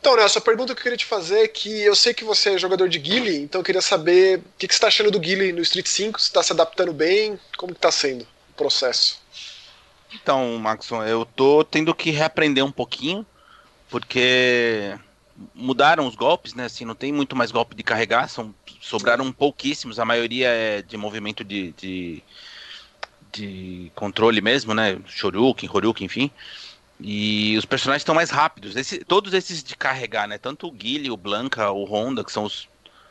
Então, Nelson, a pergunta que eu queria te fazer é que eu sei que você é jogador de Guile, então eu queria saber o que, que você está achando do Guile no Street 5, se está se adaptando bem, como está sendo o processo? Então, Maxon, eu tô tendo que reaprender um pouquinho, porque mudaram os golpes, né? Assim, não tem muito mais golpe de carregar, são, sobraram pouquíssimos, a maioria é de movimento de, de, de controle mesmo, né? Shoryuken, Horyuken, enfim. E os personagens estão mais rápidos. Esse- todos esses de carregar, né? Tanto o Guile, o Blanca, o Honda, que são os,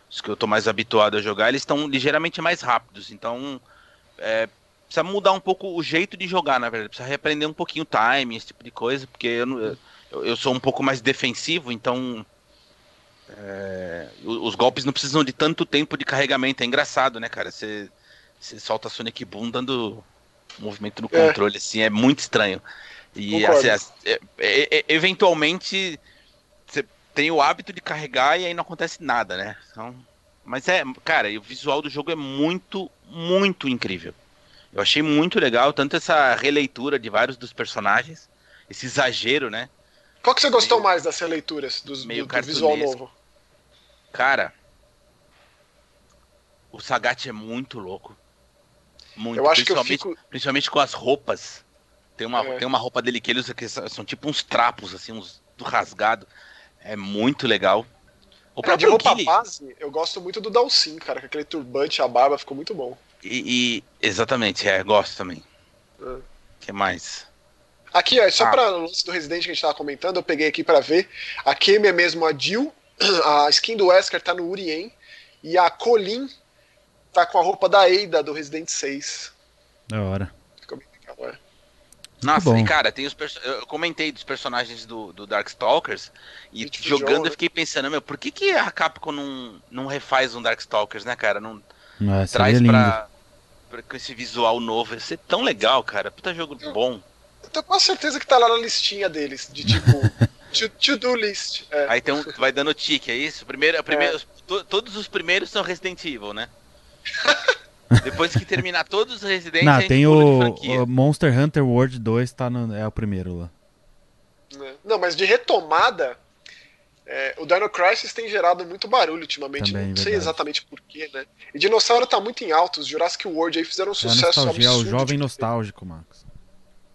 os que eu tô mais habituado a jogar, eles estão ligeiramente mais rápidos. Então, é, precisa mudar um pouco o jeito de jogar, na verdade. Precisa reaprender um pouquinho o time, esse tipo de coisa, porque eu, eu, eu sou um pouco mais defensivo, então. é, os golpes não precisam de tanto tempo de carregamento. É engraçado, né, cara? Você, solta Sonic Boom dando movimento no É. controle, assim, é muito estranho. E assim, as- é- é- é- eventualmente você tem o hábito de carregar e aí não acontece nada, né? Então, mas é, cara, e o visual do jogo é muito, muito incrível. Eu achei muito legal, tanto essa releitura de vários dos personagens, esse exagero, né? Qual que você gostou Meio- mais das releituras dos- do, meio do visual cartunesco. novo? Cara, o Sagat é muito louco. Muito, Eu acho que eu fico. principalmente com as roupas. Tem uma, É. tem uma roupa dele que ele usa que são tipo uns trapos, assim, uns do rasgado. É muito legal. O Cara, de próprio roupa Guile, base, eu gosto muito do Dalsin, cara, com aquele turbante, a barba ficou muito bom. e, e- exatamente, é, gosto também. É. que mais? Aqui, ó, só Ah. pra lance do Resident que a gente tava comentando, eu peguei aqui pra ver. A Kemi é mesmo a Jill, a skin do Wesker tá no Urien, e a Colin tá com a roupa da Ada do Resident 6. Da hora. Ficou bem legal, é. Nossa, e cara, tem os eu comentei dos personagens do, do Darkstalkers e E tipo, jogando Joe, eu fiquei pensando, meu, por que, que a Capcom não, não refaz um Darkstalkers, né, cara? Não seria traz pra, pra- com esse visual novo. Ia ser tão legal, cara. Puta jogo bom. Eu tô quase certeza que tá lá na listinha deles, de tipo, to- to-do list. É. Aí tem um, vai dando tique, é isso? Primeiro, primeiro, to- todos os primeiros são Resident Evil, né? Depois que terminar todos os Resident Não, gente tem o, franquia. o Monster Hunter World 2, tá no, é o primeiro lá. né? Não, mas de retomada, é, o Dino Crisis tem gerado muito barulho ultimamente. Também, não sei verdade. exatamente porquê, né? E Dinossauro tá muito em alta. Os Jurassic World aí fizeram um É sucesso nostalgia, é o absurdo. jovem nostálgico, Marcos.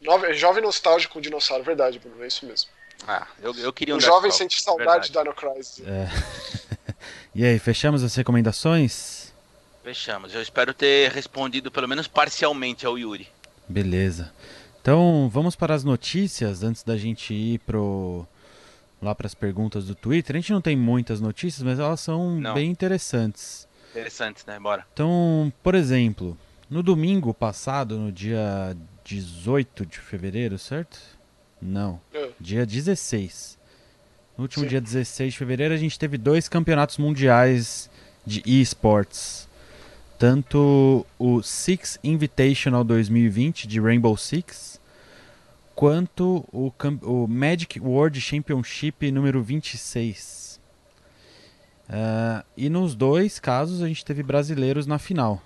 Nove- jovem nostálgico com dinossauro, verdade, Bruno. É isso mesmo. Ah, eu, eu queria um o jovem sente saudade verdade. de Dino Crisis. É. e aí, fechamos as recomendações? Fechamos. Eu espero ter respondido pelo menos parcialmente ao Yuri. Beleza. Então, vamos para as notícias antes da gente ir pro lá para as perguntas do Twitter. A gente não tem muitas notícias, mas elas são Não. bem interessantes. Interessante, né? Bora. Então, por exemplo, no domingo passado, no dia 18 de fevereiro, certo? Não, É. dia 16. No último Sim. dia 16 de fevereiro, a gente teve dois campeonatos mundiais de esports. Tanto o Six Invitational 2020 de Rainbow Six, quanto o, o Magic World Championship número 26. Ah, e nos dois casos a gente teve brasileiros na final.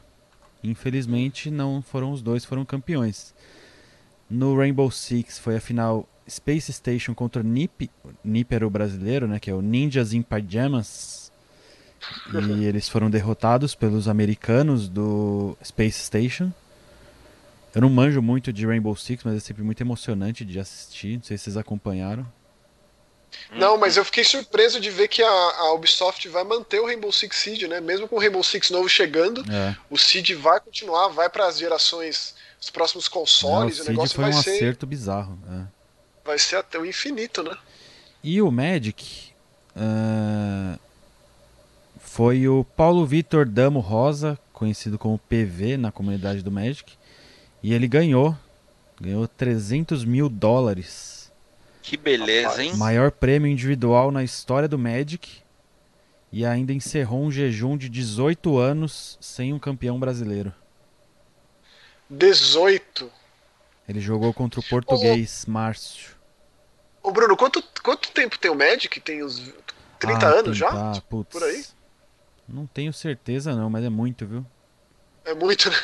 Infelizmente não foram os dois, foram campeões. No Rainbow Six foi a final Space Station contra Nip. Nip era o brasileiro, né? Que é o Ninjas in Pyjamas. E eles foram derrotados pelos americanos do Space Station. Eu não manjo muito de Rainbow Six, mas é sempre muito emocionante de assistir. Não sei se vocês acompanharam. Não, mas eu fiquei surpreso de ver que a, a Ubisoft vai manter o Rainbow Six Siege, né? Mesmo com o Rainbow Six novo chegando, É. o Siege vai continuar, vai para as gerações, os próximos o consoles, o Cid negócio foi vai um ser. acerto bizarro. é. Vai ser até o infinito, né? E o Magic uh, foi o Paulo Vitor Damo Rosa, conhecido como PV na comunidade do Magic. E ele ganhou. Ganhou 300 mil dólares. Que beleza, hein? Maior prêmio individual na história do Magic. E ainda encerrou um jejum de 18 anos sem um campeão brasileiro. 18? Ele jogou contra o português Ô, Márcio. Ô Bruno, quanto, quanto tempo tem o Magic? Tem uns 30 ah, anos já? Tá, putz, Por aí? Não tenho certeza não, mas é muito, viu? É muito, né?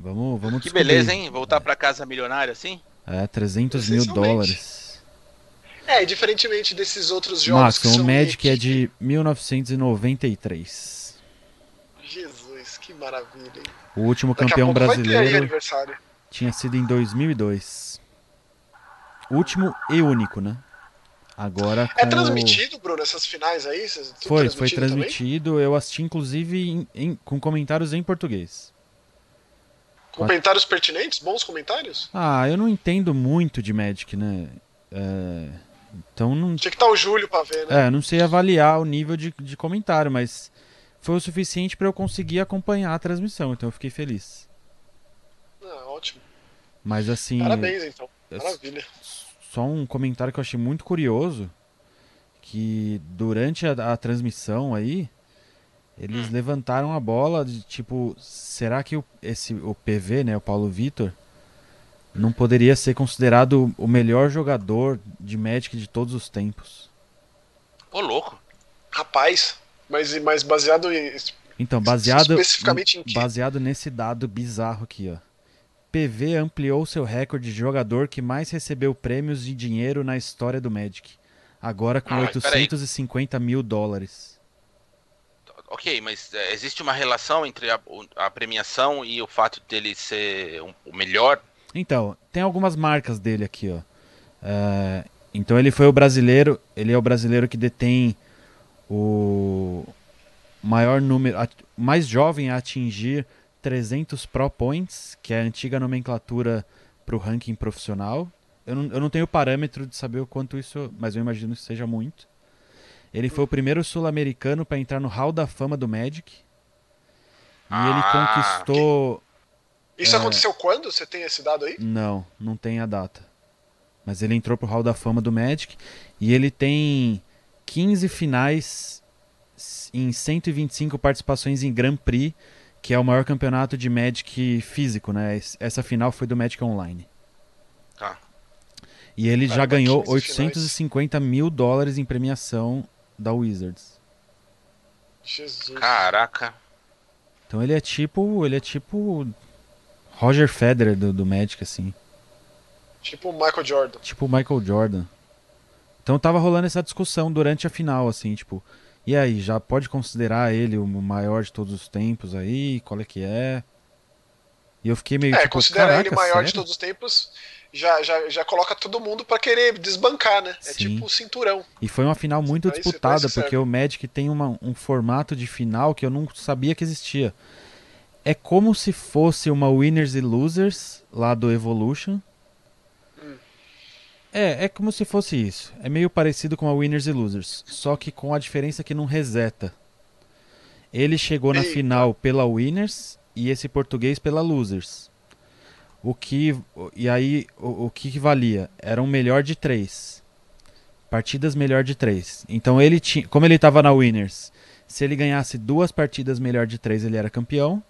Vamos, vamos Que beleza, hein? Voltar para casa milionário assim? É, 300 mil dólares. É, diferentemente desses outros jogos. Max, o Magic é de 1993. Jesus, que maravilha, hein? O último Daqui campeão brasileiro tinha sido em 2002. Último e único, né? Agora É transmitido, Bruno, essas finais aí? Foi, foi transmitido. Também? Eu assisti, inclusive, em, em, com comentários em português. Comentários pertinentes? Bons comentários? Ah, eu não entendo muito de Magic, né? É... Então não. Tinha que estar o Júlio pra ver, né? É, não sei avaliar o nível de, de comentário, mas foi o suficiente para eu conseguir acompanhar a transmissão, então eu fiquei feliz. Ah, ótimo. Mas assim. Parabéns, então. Maravilha. Só um comentário que eu achei muito curioso. Que durante a, a transmissão aí, eles hum. levantaram a bola de tipo, será que o, esse, o PV, né, o Paulo Vitor, não poderia ser considerado o melhor jogador de Magic de todos os tempos? Ô, louco. Rapaz, mas, mas baseado em. Então, baseado, especificamente em baseado nesse dado bizarro aqui, ó. PV ampliou seu recorde de jogador que mais recebeu prêmios de dinheiro na história do Magic. Agora com ah, 850 mil dólares. Ok, mas é, existe uma relação entre a, a, premiação e o fato dele ser um, o melhor? Então, tem algumas marcas dele aqui, ó. Uh, então ele foi o brasileiro, ele é o brasileiro que detém o maior número, mais jovem a atingir 300 Pro Points, que é a antiga nomenclatura para o ranking profissional. Eu não, eu não tenho parâmetro de saber o quanto isso, mas eu imagino que seja muito. Ele foi o primeiro sul-americano para entrar no Hall da Fama do Magic. E ah, ele conquistou. Que... Isso é... aconteceu quando? Você tem esse dado aí? Não, não tem a data. Mas ele entrou pro Hall da Fama do Magic. E ele tem 15 finais em 125 participações em Grand Prix que é o maior campeonato de Magic físico, né? Essa final foi do Magic Online. Tá. E ele já ganhou 850 finais. mil dólares em premiação da Wizards. Jesus. Caraca. Então ele é tipo. Ele é tipo. Roger Federer do, do Magic, assim. Tipo o Michael Jordan. Tipo o Michael Jordan. Então tava rolando essa discussão durante a final, assim, tipo, e aí, já pode considerar ele o maior de todos os tempos aí? Qual é que é? E eu fiquei meio É, tipo, considerar ele maior sério? de todos os tempos, já, já, já coloca todo mundo para querer desbancar, né? É Sim. tipo o cinturão. E foi uma final muito disputada, porque o Magic tem uma, um formato de final que eu não sabia que existia. É como se fosse uma Winners e Losers lá do Evolution, é, é como se fosse isso. É meio parecido com a Winners e Losers, só que com a diferença que não reseta. Ele chegou na final pela Winners e esse português pela Losers. O que e aí o, o que, valia? Era um melhor de três. Partidas melhor de três. Então ele tinha, como ele estava na Winners, se ele ganhasse duas partidas melhor de três, ele era campeão.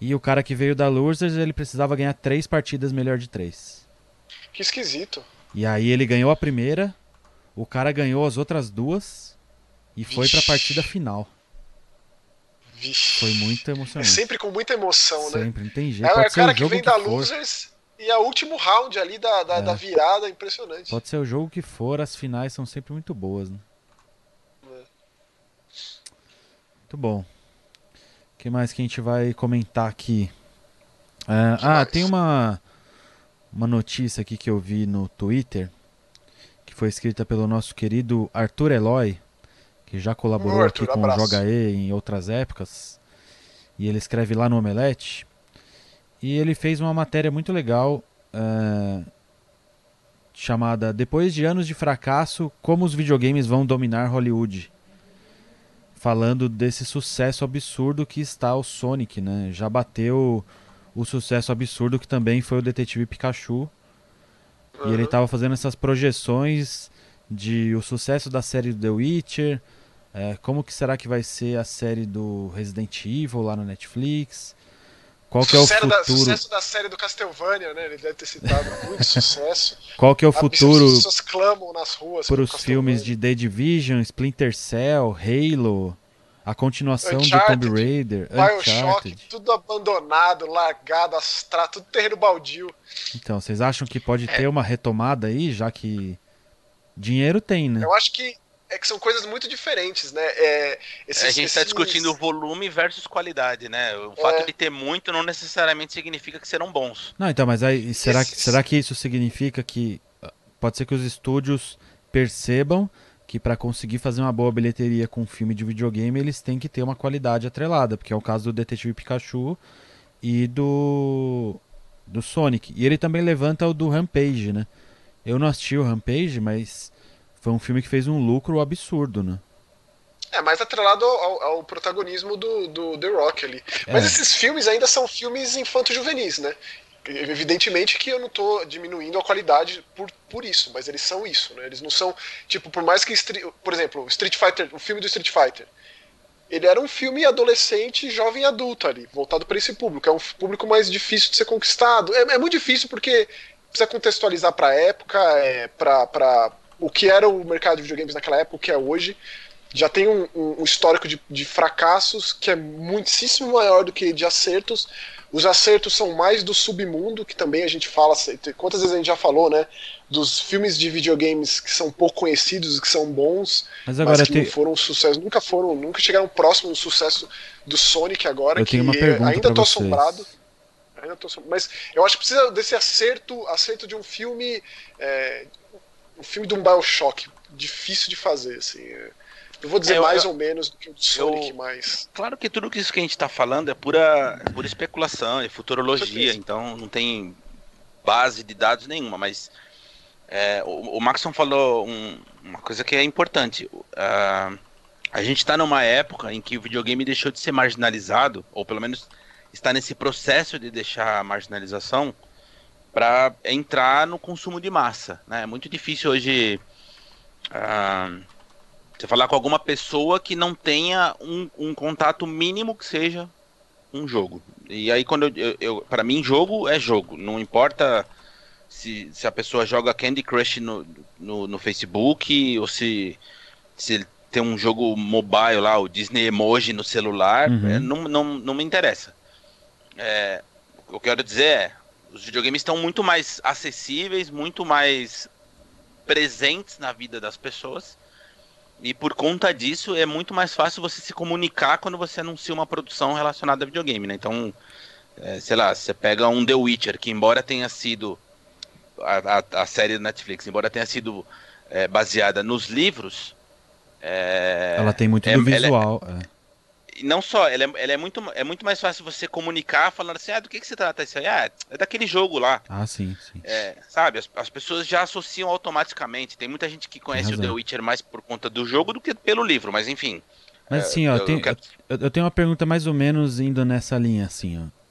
E o cara que veio da Losers, ele precisava ganhar três partidas melhor de três. Que esquisito. E aí ele ganhou a primeira, o cara ganhou as outras duas e Vixe. foi pra partida final. Vixe. Foi muito emocionante. É sempre com muita emoção, sempre, né? Sempre, não tem jeito. É, o cara que vem da for. Losers e é o último round ali da, da, é. da, virada, impressionante. Pode ser o jogo que for, as finais são sempre muito boas, né? É. Muito bom. O que mais que a gente vai comentar aqui? É, ah, tem uma uma notícia aqui que eu vi no Twitter, que foi escrita pelo nosso querido Arthur Eloy, que já colaborou aqui com abraço. o Joga E em outras épocas. E ele escreve lá no Omelete. E ele fez uma matéria muito legal uh, chamada Depois de anos de fracasso, como os videogames vão dominar Hollywood. Falando desse sucesso absurdo que está o Sonic, né? Já bateu o sucesso absurdo que também foi o Detetive Pikachu. Uhum. E ele estava fazendo essas projeções de o sucesso da série do The Witcher, é, como que será que vai ser a série do Resident Evil lá no Netflix? Qual que é o futuro? Da, sucesso da série do Castlevania, né? Ele deve ter citado muito sucesso. Qual que é o futuro? As pessoas clamam nas ruas para os filmes de The Division, Splinter Cell, Halo, a continuação Uncharted, de Tomb Raider, Bioshock, tudo abandonado, largado, astrado, tudo terreno baldio. Então, vocês acham que pode é. ter uma retomada aí, já que dinheiro tem, né? Eu acho que é que são coisas muito diferentes, né? É, esses, a gente está esses... discutindo volume versus qualidade, né? O fato é... de ter muito não necessariamente significa que serão bons. Não, então, mas aí será, esses... que, será que isso significa que ah, pode ser que os estúdios percebam que para conseguir fazer uma boa bilheteria com um filme de videogame eles têm que ter uma qualidade atrelada, porque é o caso do Detetive Pikachu e do do Sonic. E ele também levanta o do Rampage, né? Eu não assisti o Rampage, mas foi um filme que fez um lucro absurdo, né? É, mais atrelado ao, ao protagonismo do, do The Rock ali. É. Mas esses filmes ainda são filmes infanto-juvenis, né? Evidentemente que eu não estou diminuindo a qualidade por, por isso, mas eles são isso, né? Eles não são, tipo, por mais que, por exemplo, Street Fighter, o filme do Street Fighter, ele era um filme adolescente, jovem adulto ali, voltado para esse público. É um público mais difícil de ser conquistado. É, é muito difícil porque precisa contextualizar para a época, é, para o que era o mercado de videogames naquela época, o que é hoje, já tem um, um histórico de, de, fracassos que é muitíssimo maior do que de acertos. Os acertos são mais do submundo, que também a gente fala. Quantas vezes a gente já falou, né? Dos filmes de videogames que são pouco conhecidos, que são bons, mas, agora mas que tem... não foram um sucesso, nunca foram, nunca chegaram próximo do sucesso do Sonic agora, eu que tenho uma pergunta ainda tô assombrado. Ainda tô. Mas eu acho que precisa desse acerto, acerto de um filme. É, um filme de um Bioshock difícil de fazer, assim. Eu vou dizer é, mais eu, ou menos do que o Sonic, eu, mas. Claro que tudo isso que a gente está falando é pura, é pura especulação, é futurologia, então não tem base de dados nenhuma, mas é, o, o Maxon falou um, uma coisa que é importante. Uh, a gente está numa época em que o videogame deixou de ser marginalizado, ou pelo menos está nesse processo de deixar a marginalização para entrar no consumo de massa. Né? É muito difícil hoje uh, você falar com alguma pessoa que não tenha um, um, contato mínimo que seja um jogo. E aí quando eu, eu, eu para mim jogo é jogo, não importa se, se a pessoa joga Candy Crush no, no, no Facebook ou se se tem um jogo mobile lá, o Disney Emoji no celular, uhum. é, não, não, não me interessa. É, o que eu quero dizer é, os videogames estão muito mais acessíveis, muito mais presentes na vida das pessoas. E por conta disso é muito mais fácil você se comunicar quando você anuncia uma produção relacionada a videogame, né? Então, é, sei lá, você pega um The Witcher, que embora tenha sido a, a, a série do Netflix, embora tenha sido é, baseada nos livros, é, ela tem muito é, do visual. É, não só, ela, é, ela é, muito, é muito mais fácil você comunicar falando assim, ah, do que, que se trata isso aí? Ah, é daquele jogo lá. Ah, sim, sim. É, sabe, as, as pessoas já associam automaticamente. Tem muita gente que conhece o The Witcher mais por conta do jogo do que pelo livro, mas enfim. Mas assim, ó, eu, tem, eu, quero... eu, eu, tenho uma pergunta mais ou menos indo nessa linha, assim, ó.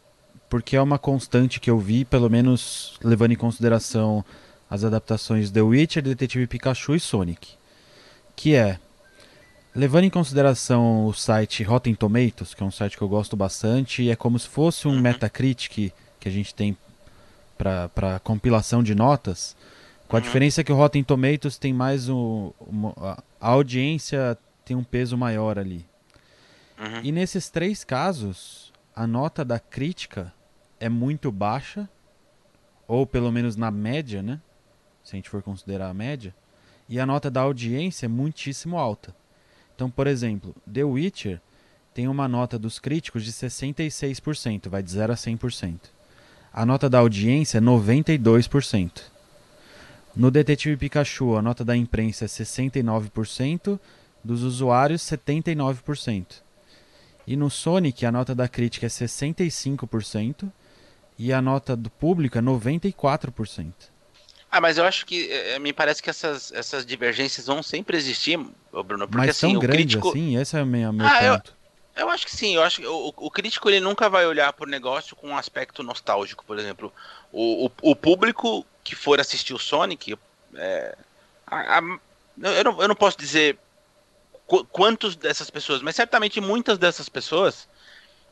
Porque é uma constante que eu vi, pelo menos levando em consideração as adaptações The Witcher, Detetive Pikachu e Sonic. Que é, Levando em consideração o site Rotten Tomatoes, que é um site que eu gosto bastante, é como se fosse um uhum. Metacritic que a gente tem para compilação de notas, com a uhum. diferença que o Rotten Tomatoes tem mais um, uma, a audiência tem um peso maior ali. Uhum. E nesses três casos, a nota da crítica é muito baixa, ou pelo menos na média, né? Se a gente for considerar a média, e a nota da audiência é muitíssimo alta. Então, por exemplo, The Witcher tem uma nota dos críticos de 66%, vai de 0 a 100%. A nota da audiência é 92%. No Detetive Pikachu, a nota da imprensa é 69%, dos usuários 79%. E no Sonic, a nota da crítica é 65% e a nota do público é 94%. Ah, mas eu acho que é, me parece que essas, essas divergências vão sempre existir, Bruno. Porque, Mas assim, são o grandes crítico. assim? Esse é o meu, meu Ah, eu- ponto. Eu acho que sim, eu acho que o, o crítico ele nunca vai olhar por negócio com um aspecto nostálgico, por exemplo. O, o, o público que for assistir o Sonic, é, a- a- eu, não, eu não posso dizer qu- quantos dessas pessoas, mas certamente muitas dessas pessoas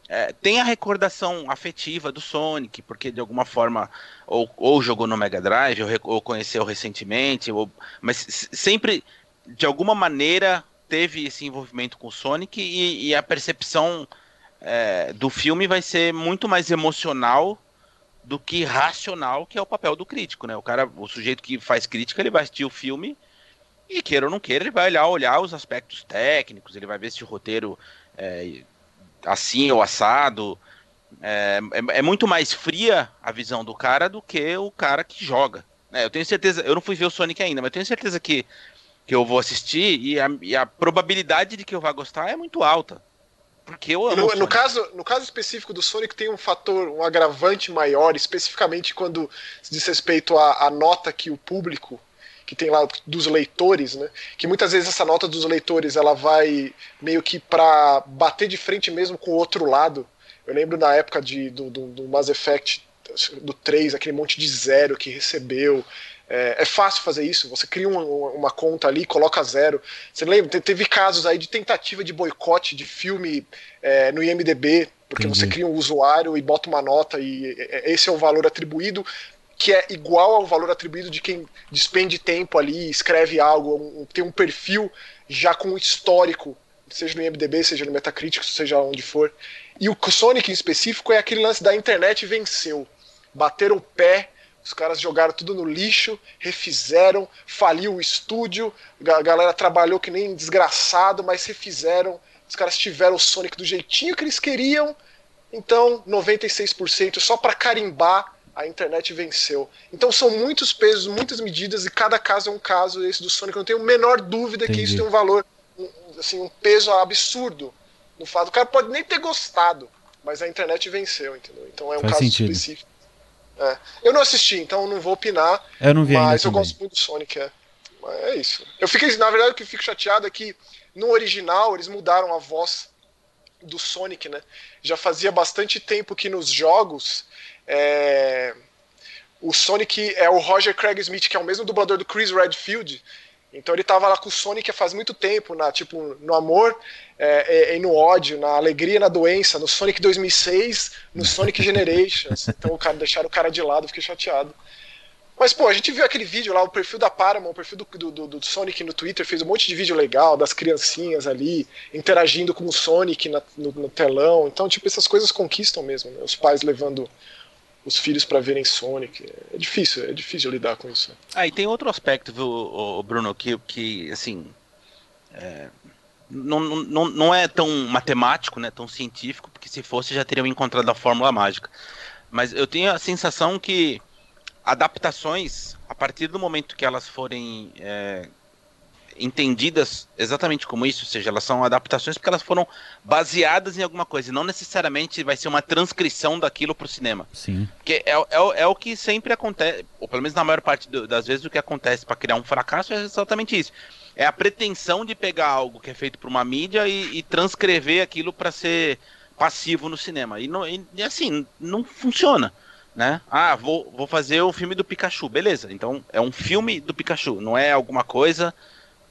é, têm a recordação afetiva do Sonic, porque de alguma forma ou, ou jogou no Mega Drive, ou, ou conheceu recentemente, ou, mas sempre de alguma maneira teve esse envolvimento com o Sonic e, e a percepção é, do filme vai ser muito mais emocional do que racional, que é o papel do crítico, né? O cara, o sujeito que faz crítica, ele vai assistir o filme e queira ou não queira, ele vai olhar, olhar os aspectos técnicos, ele vai ver se o roteiro é assim ou assado. É, é, é muito mais fria a visão do cara do que o cara que joga. né? eu tenho certeza, eu não fui ver o Sonic ainda, mas eu tenho certeza que que eu vou assistir e a, e a probabilidade de que eu vá gostar é muito alta. Porque eu amo. o No, no caso, no caso específico do Sonic tem um fator, um agravante maior, especificamente quando se diz respeito à, à nota que o público, que tem lá dos leitores, né? Que muitas vezes essa nota dos leitores ela vai meio que pra bater de frente mesmo com o outro lado. Eu lembro na época de, do, do, do Mass Effect do 3, aquele monte de zero que recebeu. É, é fácil fazer isso, você cria uma, uma conta ali, coloca zero. Você lembra? Te- Teve casos aí de tentativa de boicote de filme é, no IMDB, porque Entendi. você cria um usuário e bota uma nota e esse é o valor atribuído, que é igual ao valor atribuído de quem despende tempo ali, escreve algo, tem um perfil já com histórico, seja no IMDB, seja no Metacritic, seja onde for. E o Sonic em específico é aquele lance da internet venceu. Bateram o pé, os caras jogaram tudo no lixo, refizeram, faliu o estúdio, a galera trabalhou que nem desgraçado, mas refizeram. Os caras tiveram o Sonic do jeitinho que eles queriam, então 96% só para carimbar a internet venceu. Então são muitos pesos, muitas medidas e cada caso é um caso. Esse do Sonic eu não tenho a menor dúvida que Entendi. isso tem um valor, um- assim, um peso absurdo no fato. O cara pode nem ter gostado, mas a internet venceu, entendeu? Então é um Faz caso sentido. específico. É. Eu não assisti, então não vou opinar, Eu não vi ainda mas eu também. gosto muito do Sonic, é. Mas é isso. Eu fiquei, na verdade, o que eu fico chateado é que no original eles mudaram a voz do Sonic, né? Já fazia bastante tempo que nos jogos é, o Sonic é o Roger Craig Smith, que é o mesmo dublador do Chris Redfield. Então ele tava lá com o Sonic faz muito tempo, na, tipo, no amor é, é, e no ódio, na alegria e na doença, no Sonic 2006, no Sonic Generations. Então o cara deixaram o cara de lado, eu fiquei chateado. Mas, pô, a gente viu aquele vídeo lá, o perfil da Paramount, o perfil do, do, do- do Sonic no Twitter, fez um monte de vídeo legal das criancinhas ali, interagindo com o Sonic na- no, no telão. Então, tipo, essas coisas conquistam mesmo, né? Os pais levando os filhos pra verem Sonic. É difícil, é difícil lidar com isso. Ah, e tem outro aspecto, viu, Bruno, que, que assim. é, não, não, não é tão matemático, né, tão científico, porque se fosse já teriam encontrado a fórmula mágica. Mas eu tenho a sensação que adaptações, a partir do momento que elas forem é, entendidas exatamente como isso, ou seja, elas são adaptações porque elas foram baseadas em alguma coisa, e não necessariamente vai ser uma transcrição daquilo para o cinema. Sim. Porque é, é, o- é o que sempre acontece, ou pelo menos na maior parte do- das vezes o que acontece para criar um fracasso é exatamente isso. É a pretensão de pegar algo que é feito por uma mídia e, e transcrever aquilo para ser passivo no cinema. E, não, e assim, não funciona. Né? Ah, vou, vou fazer o filme do Pikachu, beleza. Então é um filme do Pikachu, não é alguma coisa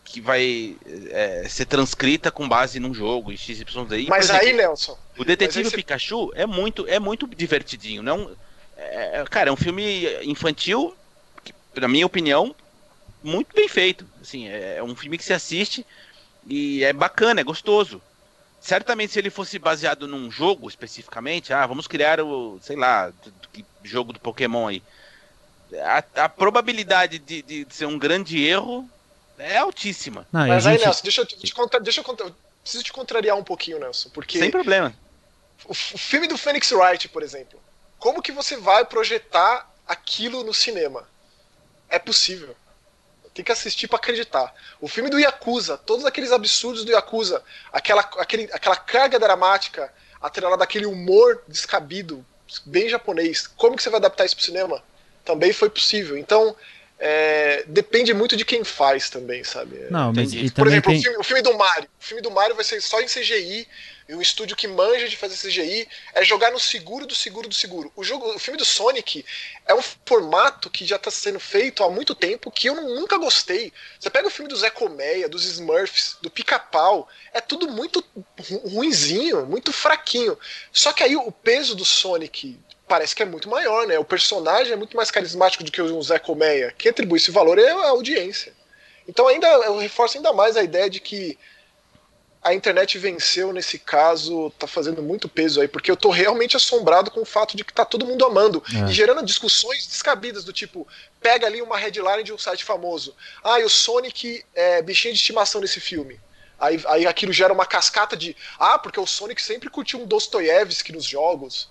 que vai é, ser transcrita com base num jogo, em XYZ. E, Mas exemplo, aí, Nelson, o Detetive você- Pikachu é muito, é muito divertidinho. Não, é, cara, é um filme infantil, que, na minha opinião, muito bem feito. Assim, é um filme que se assiste e é bacana, é gostoso. Certamente, se ele fosse baseado num jogo especificamente, ah, vamos criar o, sei lá, que jogo do Pokémon aí. A, a probabilidade de, de ser um grande erro é altíssima. Não, mas a aí, gente... Nelson, deixa eu te contar, deixa eu contar. eu Preciso te contrariar um pouquinho, Nelson, porque Sem problema. o, o filme do Phoenix Wright, por exemplo, como que você vai projetar aquilo no cinema? É possível. Tem que assistir pra acreditar. O filme do Yakuza, todos aqueles absurdos do Yakuza, aquela, aquele, aquela carga dramática, atrelada daquele humor descabido, bem japonês, como que você vai adaptar isso pro cinema? Também foi possível. Então, é, depende muito de quem faz também, sabe? Não, mas Por também exemplo, tem... o, filme, o filme do Mario. O filme do Mario vai ser só em CGI. E o estúdio que manja de fazer CGI é jogar no seguro do seguro do seguro. O, jogo, o filme do Sonic é um formato que já está sendo feito há muito tempo que eu nunca gostei. Você pega o filme do Zé Colmeia, dos Smurfs, do Pica-Pau, é tudo muito ru- ruinzinho, muito fraquinho. Só que aí o peso do Sonic parece que é muito maior, né? O personagem é muito mais carismático do que o Zé Colmeia. Quem atribui esse valor é a audiência. Então ainda eu reforço ainda mais a ideia de que a internet venceu nesse caso, tá fazendo muito peso aí, porque eu tô realmente assombrado com o fato de que tá todo mundo amando É. e gerando discussões descabidas do tipo, pega ali uma headline de um site famoso, ah, e o Sonic é bichinho de estimação nesse filme. Aí, aí aquilo gera uma cascata de, ah, porque o Sonic sempre curtiu um Dostoiévski nos jogos.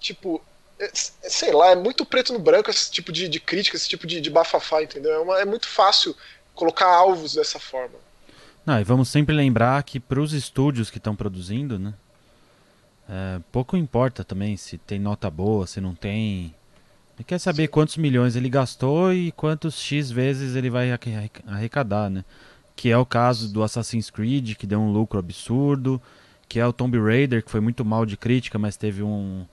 Tipo, é- é- sei lá, é muito preto no branco esse tipo de, de crítica, esse tipo de, de bafafá, entendeu? É, uma- é muito fácil colocar alvos dessa forma. Não, e vamos sempre lembrar que para os estúdios que estão produzindo, né? é, pouco importa também se tem nota boa, se não tem. Ele quer saber quantos milhões ele gastou e quantos X vezes ele vai arre- arre- arrecadar, né? Que é o caso do Assassin's Creed, que deu um lucro absurdo, que é o Tomb Raider, que foi muito mal de crítica, mas teve um,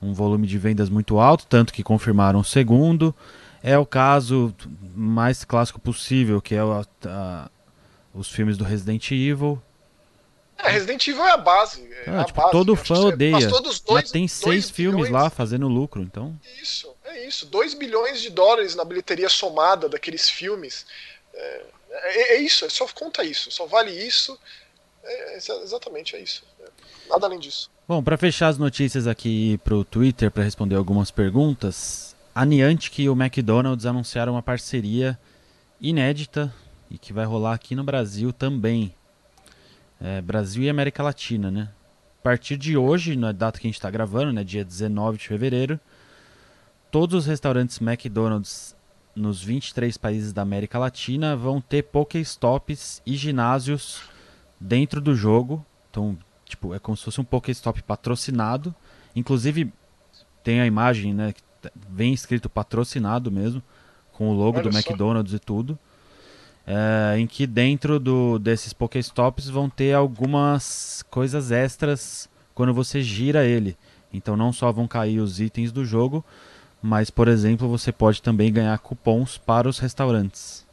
um volume de vendas muito alto, tanto que confirmaram o segundo. É o caso mais clássico possível, que é o, a- os filmes do Resident Evil. É, Resident Evil é a base. É Ah, a tipo, base, todo fã odeia. passou dos dois- Mas tem seis filmes bilhões- lá fazendo lucro, então. Isso, é isso. 2 bilhões de dólares na bilheteria somada daqueles filmes. É, é- é isso, é só conta isso, só vale isso. É, exa- exatamente, é isso. É, nada além disso. Bom, para fechar as notícias aqui pro Twitter para responder algumas perguntas, a Niantic e o McDonald's anunciaram uma parceria inédita e que vai rolar aqui no Brasil também. É, Brasil e América Latina, né? A partir de hoje, na data que a gente está gravando, né, dia 19 de fevereiro, todos os restaurantes McDonald's nos 23 países da América Latina vão ter Pokéstops e ginásios dentro do jogo. Então, tipo, é como se fosse um Pokéstop patrocinado. Inclusive, tem a imagem, né? que t- Vem escrito patrocinado mesmo, com o logo Olha do só. McDonald's e tudo. É, em que dentro do, desses Pokéstops vão ter algumas coisas extras quando você gira ele. Então não só vão cair os itens do jogo, mas por exemplo você pode também ganhar cupons para os restaurantes.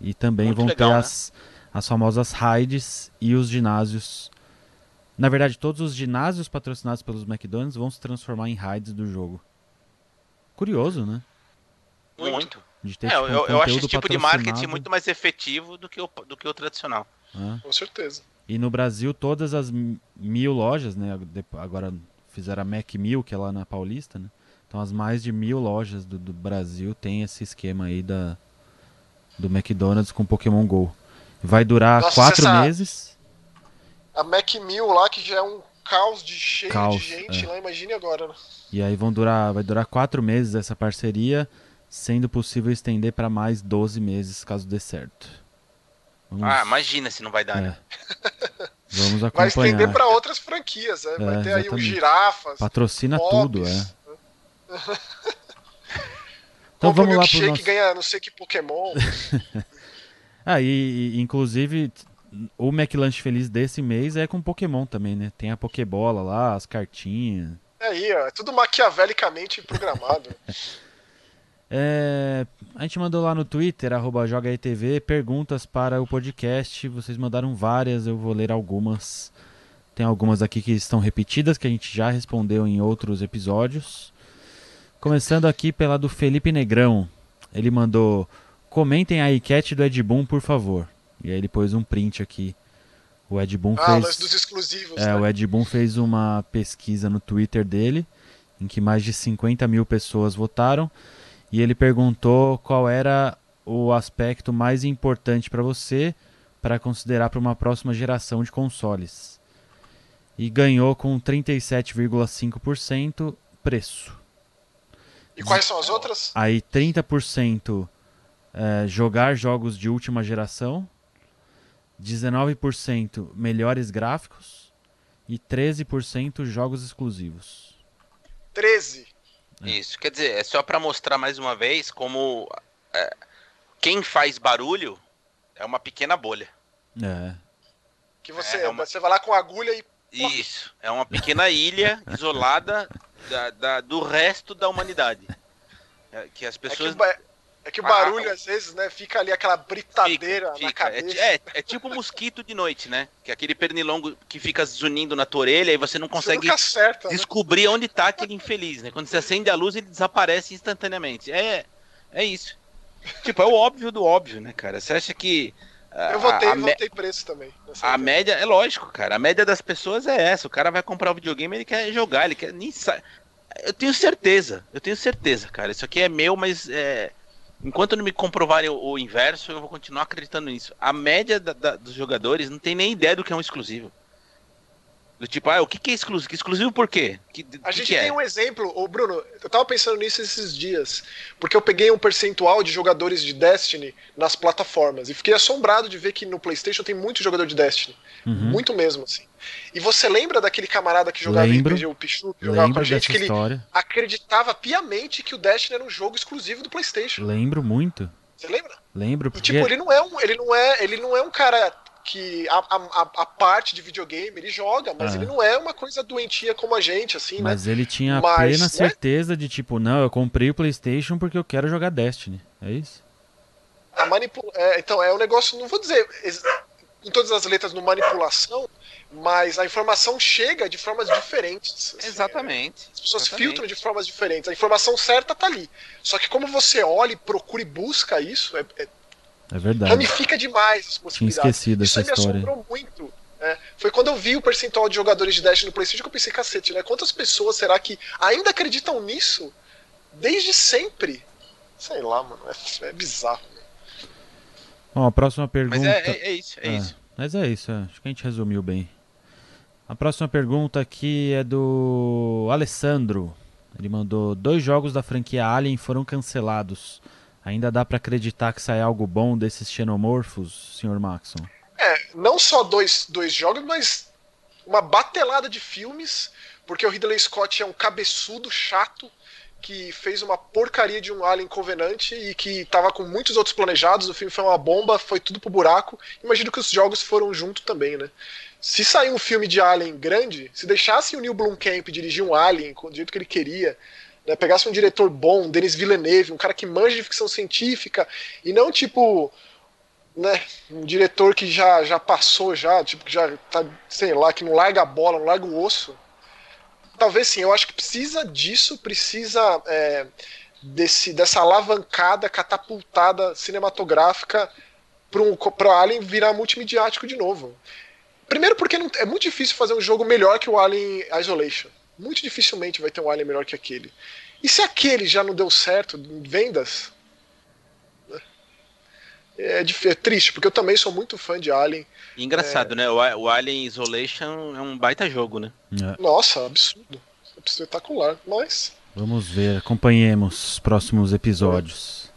E também Muito vão legal, ter né? As, as famosas raids e os ginásios. Na verdade, todos os ginásios patrocinados pelos McDonald's vão se transformar em raids do jogo. Curioso, né? Muito. De ter É, tipo, eu, um eu acho conteúdo esse tipo de marketing muito mais efetivo do que o, do que o tradicional. né? Com certeza. E no Brasil, todas as mi- mil lojas, né? Agora fizeram a Mac Mil, que é lá na Paulista, né? Então as mais de mil lojas do, do Brasil tem esse esquema aí da, do McDonald's com Pokémon GO. Vai durar Nossa, quatro essa- meses. A Mac Mill lá, que já é um caos de cheio Caos, de gente é. lá, imagine agora, né? E aí vão durar, vai durar quatro meses essa parceria, sendo possível estender para mais 12 meses, caso dê certo. Vamos, Ah, imagina se não vai dar, é. né? Vamos Vai acompanhar. estender para outras franquias, né? Vai É, ter aí o exatamente. girafas, Patrocina Bob's, tudo, é. Então compra vamos lá pro milkshake nosso... ganha não sei que Pokémon. Ah, e, e, inclusive o McLanche Feliz desse mês é com Pokémon também, né? Tem a Pokébola lá, as cartinhas. É aí, ó, é tudo maquiavelicamente programado. É, a gente mandou lá no Twitter, arroba JogaETV, perguntas para o podcast. Vocês mandaram várias, eu vou ler algumas. Tem algumas aqui que estão repetidas, que a gente já respondeu em outros episódios. Começando aqui pela do Felipe Negrão. Ele mandou: Comentem a enquete do Ed Boon, por favor. E aí ele pôs um print aqui. O Ed Boon Ah, fez. dos exclusivos, É, né? o Ed Boon fez uma pesquisa no Twitter dele, em que mais de 50 mil pessoas votaram, e ele perguntou qual era o aspecto mais importante para você para considerar para uma próxima geração de consoles. E ganhou com 37,5% preço. E quais são as outras? Aí 30% é, jogar jogos de última geração, 19% melhores gráficos e 13% jogos exclusivos. 13. Isso, quer dizer, é só pra mostrar mais uma vez como é, quem faz barulho é uma pequena bolha. É. Que você, É uma- você vai lá com a agulha e. Isso, é uma pequena ilha isolada da- da- do resto da humanidade. É, que as É que, pessoas o ba- é que o Ah, barulho, ah, às vezes, né, fica ali aquela britadeira na Fica. É, cabeça. ti- é, é tipo mosquito de noite, né? Que é aquele pernilongo que fica zunindo na tua orelha e você não Você consegue nunca acerta, né? descobrir onde tá aquele infeliz, né? Quando você acende a luz, ele desaparece instantaneamente. É, é isso. Tipo, é o óbvio do óbvio, né, cara? Você acha que. a- Eu votei, a, me- votei preço também. a vez. média, é lógico, cara. A média das pessoas é essa. O cara vai comprar o videogame, ele quer jogar, ele quer. Nem sa... Eu tenho certeza, eu tenho certeza, cara. Isso aqui é meu, mas é. Enquanto não me comprovarem o, o inverso, eu vou continuar acreditando nisso. A média da- da- dos jogadores não tem nem ideia do que é um exclusivo. Do tipo, ah, o que, que é exclusivo? Exclusivo por quê? Que, A que gente que é? tem um exemplo, ô Bruno, eu tava pensando nisso esses dias, porque eu peguei um percentual de jogadores de Destiny nas plataformas e fiquei assombrado de ver que no PlayStation tem muito jogador de Destiny, Uhum. muito mesmo assim. E você lembra daquele camarada que jogava Lembro. RPG, o Pichu, que jogava com a gente, que ele história. acreditava piamente que o Destiny era um jogo exclusivo do PlayStation. Lembro muito. Você lembra? Lembro E porque tipo, ele não é um, ele não é, ele não é um cara que a, a, a- parte de videogame ele joga, mas Ah. ele não é uma coisa doentia como a gente, assim, né? mas ele tinha Mas, plena né? certeza de tipo, não, eu comprei o PlayStation porque eu quero jogar Destiny. É isso? A manipula... é, então, é um negócio, não vou dizer com todas as letras no manipulação, mas a informação chega de formas diferentes. assim, Exatamente. As pessoas Exatamente. filtram de formas diferentes. A informação certa tá ali. Só que como você olha, e procura e busca isso, é, é- É verdade. ramifica demais as Tinha possibilidades. esquecido Isso essa aí me história. assombrou muito. né? Foi quando eu vi o percentual de jogadores de Dash no PlayStation que eu pensei, cacete, né? Quantas pessoas será que ainda acreditam nisso desde sempre? Sei lá, mano. É, é bizarro. Bom, a próxima pergunta. Mas é, é, é isso, é Ah, isso. Mas é isso, é. acho que a gente resumiu bem. A próxima pergunta aqui é do Alessandro. Ele mandou: dois jogos da franquia Alien foram cancelados. Ainda dá pra acreditar que sai algo bom desses xenomorfos, Sr. Maxon? É, não só dois, dois jogos, mas uma batelada de filmes, porque o Ridley Scott é um cabeçudo chato que fez uma porcaria de um Alien Covenant e que tava com muitos outros planejados. O filme foi uma bomba, foi tudo pro buraco. Imagino que os jogos foram junto também, né? Se sair um filme de Alien grande, se deixasse o Neil Blomkamp dirigir um Alien do jeito que ele queria, né, pegasse um diretor bom, um Denis Villeneuve, um cara que manja de ficção científica, e não tipo né, um diretor que já, já passou já, tipo, que já tá, sei lá, que não larga a bola, não larga o osso. Talvez sim, eu acho que precisa disso, precisa é, desse, dessa alavancada, catapultada cinematográfica para um, o Alien virar multimediático de novo. Primeiro porque não, é muito difícil fazer um jogo melhor que o Alien Isolation. Muito dificilmente vai ter um Alien melhor que aquele. E se aquele já não deu certo em vendas, é, dif- é triste, porque eu também sou muito fã de Alien. E engraçado, né? O, o Alien Isolation é um baita jogo, né? É, Nossa, absurdo. Espetacular. Mas. vamos ver, acompanhemos os próximos episódios.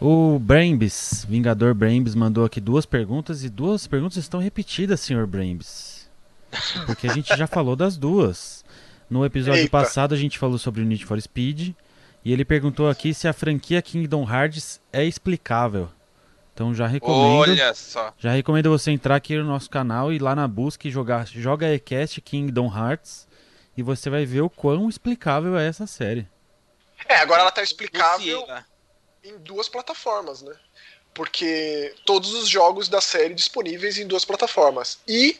O Brambis, Vingador Brambis, mandou aqui duas perguntas e duas perguntas estão repetidas, Sr. Brambis. Porque a gente já falou das duas. No episódio Eita. passado a gente falou sobre o Need for Speed e ele perguntou aqui se a franquia Kingdom Hearts é explicável. Então já recomendo, Olha só. já recomendo você entrar aqui no nosso canal e ir lá na busca e jogar Joga Ecast Kingdom Hearts e você vai ver o quão explicável é essa série. É, agora ela tá explicável Luciana. em duas plataformas, né? Porque todos os jogos da série disponíveis em duas plataformas. E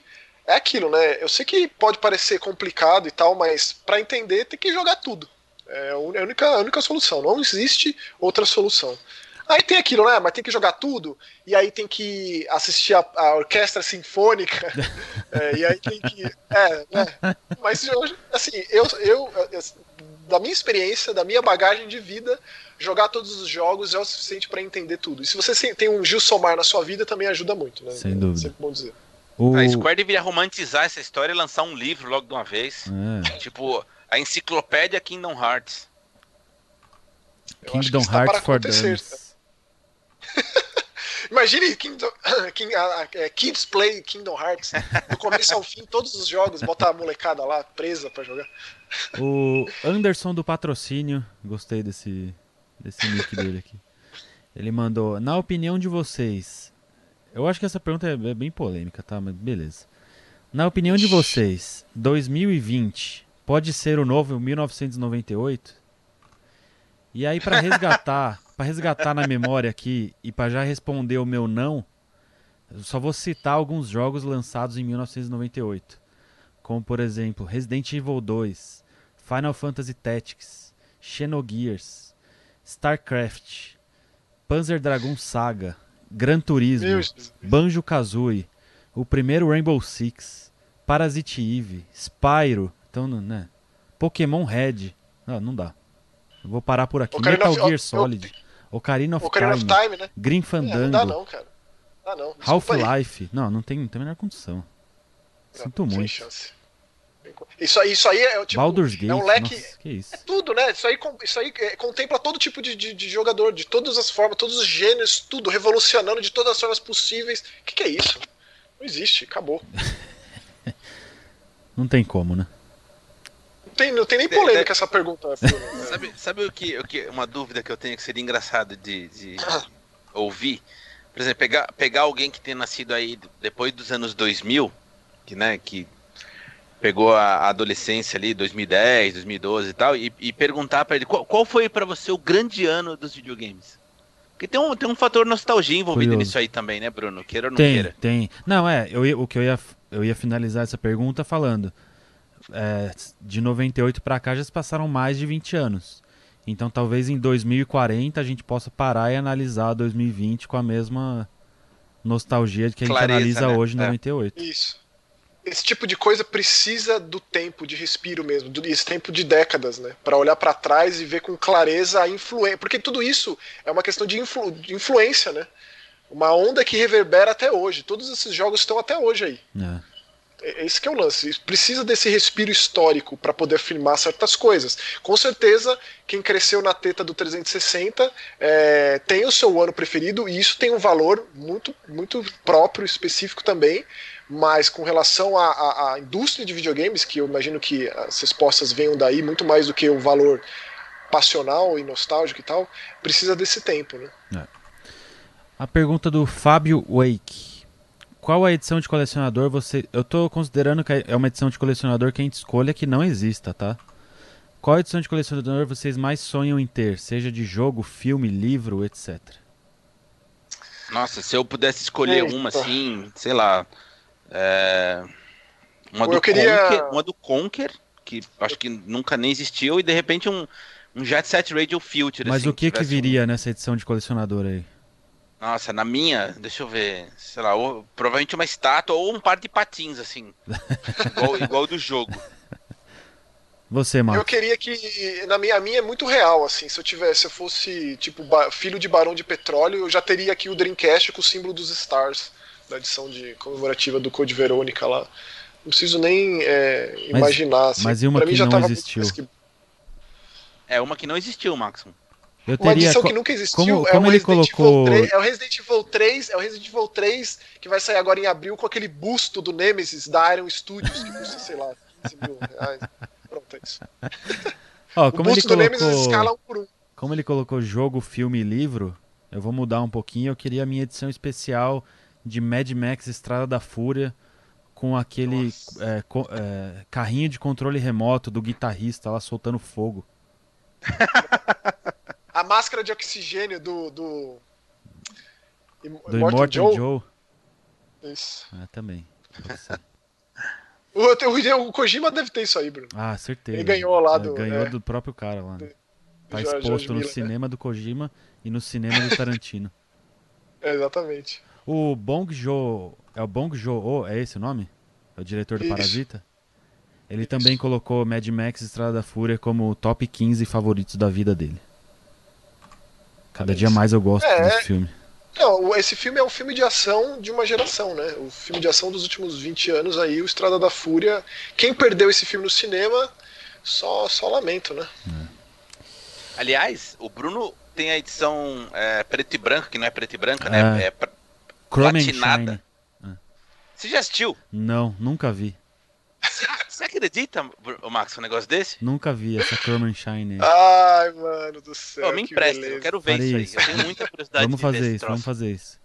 é aquilo, né? Eu sei que pode parecer complicado e tal, mas pra entender tem que jogar tudo. É a única, a única solução. Não existe outra solução. Aí tem aquilo, né? Mas tem que jogar tudo, e aí tem que assistir a, a orquestra sinfônica, é, e aí tem que. É, né? Mas assim, eu, eu, da minha experiência, da minha bagagem de vida, jogar todos os jogos é o suficiente pra entender tudo. E se você tem um Gil Somar na sua vida, também ajuda muito, né? Sem É dúvida. sempre bom dizer. O... A Square deveria romantizar essa história e lançar um livro logo de uma vez. É, Tipo, a enciclopédia Kingdom Hearts. Kingdom está para Hearts for acontecer, Dummies. Imagine Kingdom, King- é, Kids Play Kingdom Hearts. Do começo ao fim, todos os jogos, botar a molecada lá presa pra jogar. O Anderson do Patrocínio, gostei desse, desse nick dele aqui. Ele mandou, na opinião de vocês, eu acho que essa pergunta é, é bem polêmica, tá? Mas beleza. Na opinião de vocês, 2020 pode ser o novo 1998? E aí para resgatar, para resgatar na memória aqui e para já responder o meu não, eu só vou citar alguns jogos lançados em 1998, como por exemplo Resident Evil 2, Final Fantasy Tactics, Xenogears, StarCraft, Panzer Dragon Saga, Gran Turismo, Banjo Kazooie, o primeiro Rainbow Six, Parasite Eve, Spyro, então, né? Pokémon Red. Não, não dá. Eu vou parar por aqui. Ocarina Metal of- Gear eu- Solid, Ocarina of Ocarina Time, of Time, né? Grim É, não Fandango, dá não, cara. Não. Half-Life. Não, não tem, não tem a menor condição. Sinto Não, sem muito. chance. Isso aí, isso aí é tipo. Baldur's Gate, é um leque. nossa, que isso. Tudo, né? Isso aí, isso aí é, contempla todo tipo de, de, de jogador, de todas as formas, todos os gêneros, tudo, revolucionando de todas as formas possíveis. O que, que é isso? Não existe, acabou. Não tem como, né? Não tem, não tem nem polêmica essa pergunta. Bruno. Sabe, sabe o, que, o que. Uma dúvida que eu tenho que seria engraçado de, de ouvir? Por exemplo, pegar, pegar alguém que tenha nascido aí depois dos anos 2000, que, né, que pegou a adolescência ali, 2010, 2012 e tal, e, e perguntar pra ele qual, qual foi pra você o grande ano dos videogames? Porque tem um, tem um fator nostalgia envolvido Curioso. nisso aí também, né, Bruno? Queira ou não Tem, queira. tem. Não, é, eu o que eu ia, eu ia finalizar essa pergunta falando. é, de 98 pra cá já se passaram mais de 20 anos. Então talvez em 2040 a gente possa parar e analisar 2020 com a mesma nostalgia que a gente Clareza, analisa né? hoje em É. 98. Isso. Esse tipo de coisa precisa do tempo de respiro mesmo, do- esse tempo de décadas, né? Pra olhar pra trás e ver com clareza a influência. Porque tudo isso é uma questão de, influ- de influência, né? Uma onda que reverbera até hoje. Todos esses jogos estão até hoje aí. É. É esse que é o lance. Precisa desse respiro histórico para poder afirmar certas coisas. Com certeza, quem cresceu na teta do 360 é, tem o seu ano preferido e isso tem um valor muito, muito próprio, específico também. Mas com relação à, à- à indústria de videogames, que eu imagino que as respostas venham daí muito mais do que o valor passional e nostálgico e tal, precisa desse tempo, né? A pergunta do Fábio Wake. Qual a edição de colecionador você. Eu tô considerando que é uma edição de colecionador que a gente escolha que não exista, tá? Qual edição de colecionador vocês mais sonham em ter? Seja de jogo, filme, livro, etc. Nossa, se eu pudesse escolher Eita. uma assim, sei lá. É, Uma, Eu do queria- Conker, uma do Conker, que acho que nunca nem existiu, e de repente um, um Jet Set Radio Future. Mas assim, o que que tivesse um- viria nessa edição de colecionador aí? Nossa, na minha, deixa eu ver, sei lá, ou- provavelmente uma estátua ou um par de patins, assim. igual, igual do jogo. Você, Eu Marcos. queria que. Na minha, a minha é muito real, assim. Se eu tivesse, se eu fosse, tipo, filho de barão de petróleo, eu já teria aqui o Dreamcast com o símbolo dos Stars, da edição de comemorativa do Code Verônica lá. Não preciso nem é, Mas- imaginar. Assim. mas e uma pra mim que já não tava existiu? que- É uma que não existiu, Maxon. Eu Uma teria. edição co- que nunca existiu como- é, como o ele Resident colocou- Evil 3, é o Resident Evil 3, é o Resident Evil 3 que vai sair agora em abril com aquele busto do Nemesis da Iron Studios, que custa, sei lá, 15 mil reais. Pronto, é isso. Ó, o como ele busto do Nemesis colocou. escala um por um. Como ele colocou jogo, filme e livro, eu vou mudar um pouquinho. Eu queria a minha edição especial de Mad Max Estrada da Fúria com aquele é, co- é, carrinho de controle remoto do guitarrista lá soltando fogo. A máscara de oxigênio do. do. Do Immortal Joe. Isso. Ah, também. Ser. O, o, o Kojima deve ter isso aí, Bruno. Ah, certeza. Ele ganhou lá É, do- Ganhou é. do próprio cara lá. né? Tá exposto Jorge no Miller, né? cinema do Kojima e no cinema do Tarantino. É, exatamente. O Bong Jo... É o Bong Joon-ho, é esse o nome? É o diretor do Isso. Parasita? Ele também colocou Mad Max Estrada da Fúria como o top 15 favoritos da vida dele. Cada Olha dia isso. mais eu gosto É. desse filme. Não, esse filme é um filme de ação de uma geração, né? O filme de ação dos últimos 20 anos aí, o Estrada da Fúria. Quem perdeu esse filme no cinema, só, só lamento, né? Aliás, o Bruno tem a edição é, preto e branco, que não é preto e branca, né? É. É Platinada. Shine. Você já assistiu? Não, nunca vi. Você acredita, Max, um negócio desse? Nunca vi essa Chrome Shine. Ai, mano do céu. Pô, me empresta, eu quero ver Farei isso aí. Eu tenho muita curiosidade Vamos de ver fazer esse isso, troço. vamos fazer isso.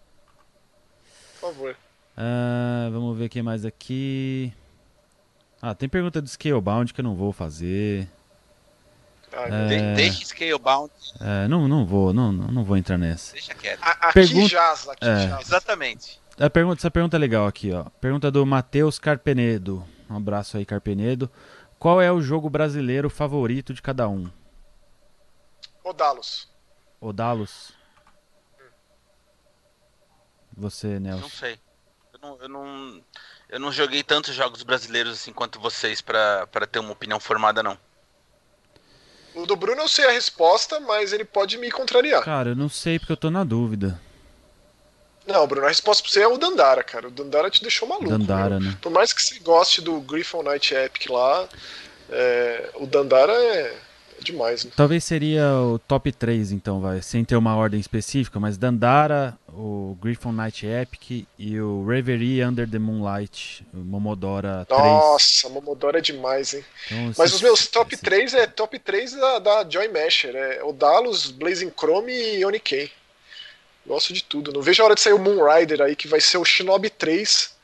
Por favor. Ah, vamos ver o que mais aqui. Ah, tem pergunta do Scalebound que eu não vou fazer. De- Deixa Scalebound, É, não, não vou, não, não não vou entrar nessa. deixa quieto. A- Aqui Pergunta- jaz, aqui É. jaz. Exatamente. A pergunta, essa pergunta é legal aqui, ó. Pergunta do Matheus Carpenedo. Um abraço aí, Carpenedo. Qual é o jogo brasileiro favorito de cada um? Odalos. Odalos? Você, Não Nelson. sei. Eu não, eu não, eu não joguei tantos jogos brasileiros assim quanto vocês pra ter uma opinião formada, não. O do Bruno eu sei a resposta, mas ele pode me contrariar. Cara, eu não sei porque eu tô na dúvida. Não, Bruno, a resposta pra você é o Dandara, cara. O Dandara te deixou maluco. Dandara, né? Por mais que você goste do Griffon Knight Epic lá, é, o Dandara é, é demais, né? Talvez seria o top 3, então, vai. Sem ter uma ordem específica, mas Dandara, o Griffon Knight Epic e o Reverie Under the Moonlight, o Momodora 3. Nossa, Momodora é demais, hein? Então, Mas os meus top esses- 3 é top 3 da, da Joy Masher. É Odalos, Blazing Chrome e Oniken. Gosto de tudo. Não vejo a hora de sair o Moon Rider aí, que vai ser o Shinobi 3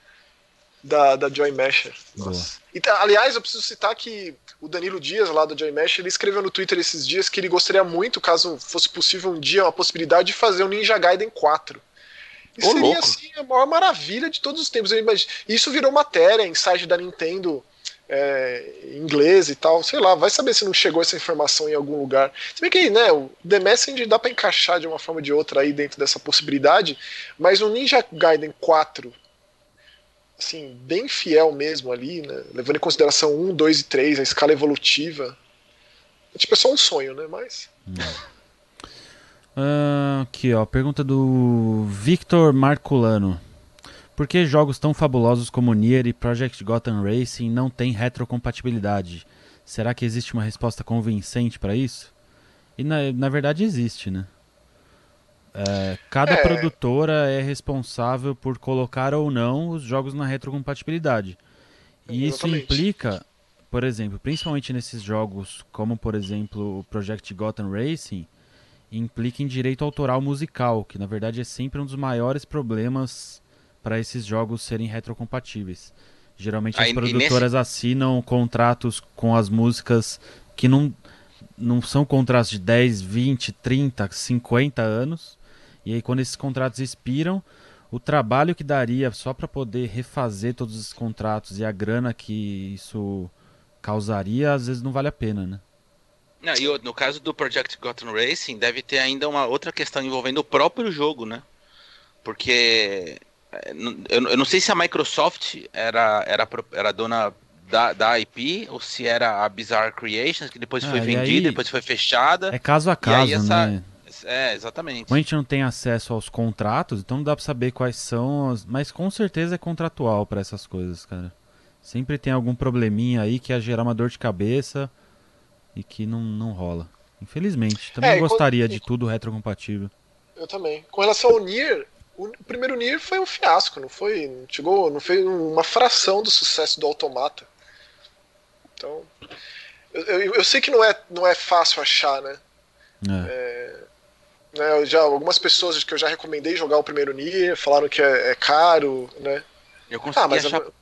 da, da Joy Masher. Nossa. E, tá- aliás, eu preciso citar que o Danilo Dias, lá da Joy Masher, ele escreveu no Twitter esses dias que ele gostaria muito, caso fosse possível um dia, uma possibilidade de fazer um Ninja Gaiden 4. E Ô, seria, louco. assim, a maior maravilha de todos os tempos. Eu imagino- Isso virou matéria em site da Nintendo é, inglês e tal. Sei lá, vai saber se não chegou essa informação em algum lugar. Se bem que, né, o The Messenger dá pra encaixar de uma forma ou de outra aí dentro dessa possibilidade, mas um Ninja Gaiden 4 assim, bem fiel mesmo ali, né? Levando em consideração 1, 2 e 3, a escala evolutiva. É, tipo, é só um sonho, né? Mas. Ah, aqui, ó. Pergunta do Victor Marculano. Por que jogos tão fabulosos como Nier e Project Gotham Racing não têm retrocompatibilidade? Será que existe uma resposta convincente para isso? E na, na verdade existe, né? É, cada É. produtora é responsável por colocar ou não os jogos na retrocompatibilidade. E isso Exatamente. implica, por exemplo, principalmente nesses jogos como, por exemplo, o Project Gotham Racing, implica em direito autoral musical, que na verdade é sempre um dos maiores problemas para esses jogos serem retrocompatíveis. Geralmente as produtoras assinam contratos com as músicas que não, não são contratos de 10, 20, 30, 50 anos. E aí quando esses contratos expiram, o trabalho que daria só para poder refazer todos esses contratos e a grana que isso causaria, às vezes não vale a pena, né? Não, e no caso do Project Gotham Racing, deve ter ainda uma outra questão envolvendo o próprio jogo, né? Porque n- eu, não sei se a Microsoft era, era, era dona da, da IP ou se era a Bizarre Creations, que depois Ah, foi vendida, aí- depois foi fechada. É caso a caso, essa- né? É, exatamente. Como a gente não tem acesso aos contratos, então não dá pra saber quais são, as... mas com certeza é contratual pra essas coisas, cara. Sempre tem algum probleminha aí que ia gerar uma dor de cabeça e que não, não rola. Infelizmente, também É, gostaria quando- de tudo retrocompatível. Eu também. Com relação ao Nier, o primeiro Nier foi um fiasco, não foi? Não chegou, não foi uma fração do sucesso do Automata. Então. Eu, eu- eu sei que não é, não é fácil achar, né? É. né, já, algumas pessoas que eu já recomendei jogar o primeiro Nier falaram que é, é caro, né? Eu consegui, Ah, mas achar, eu-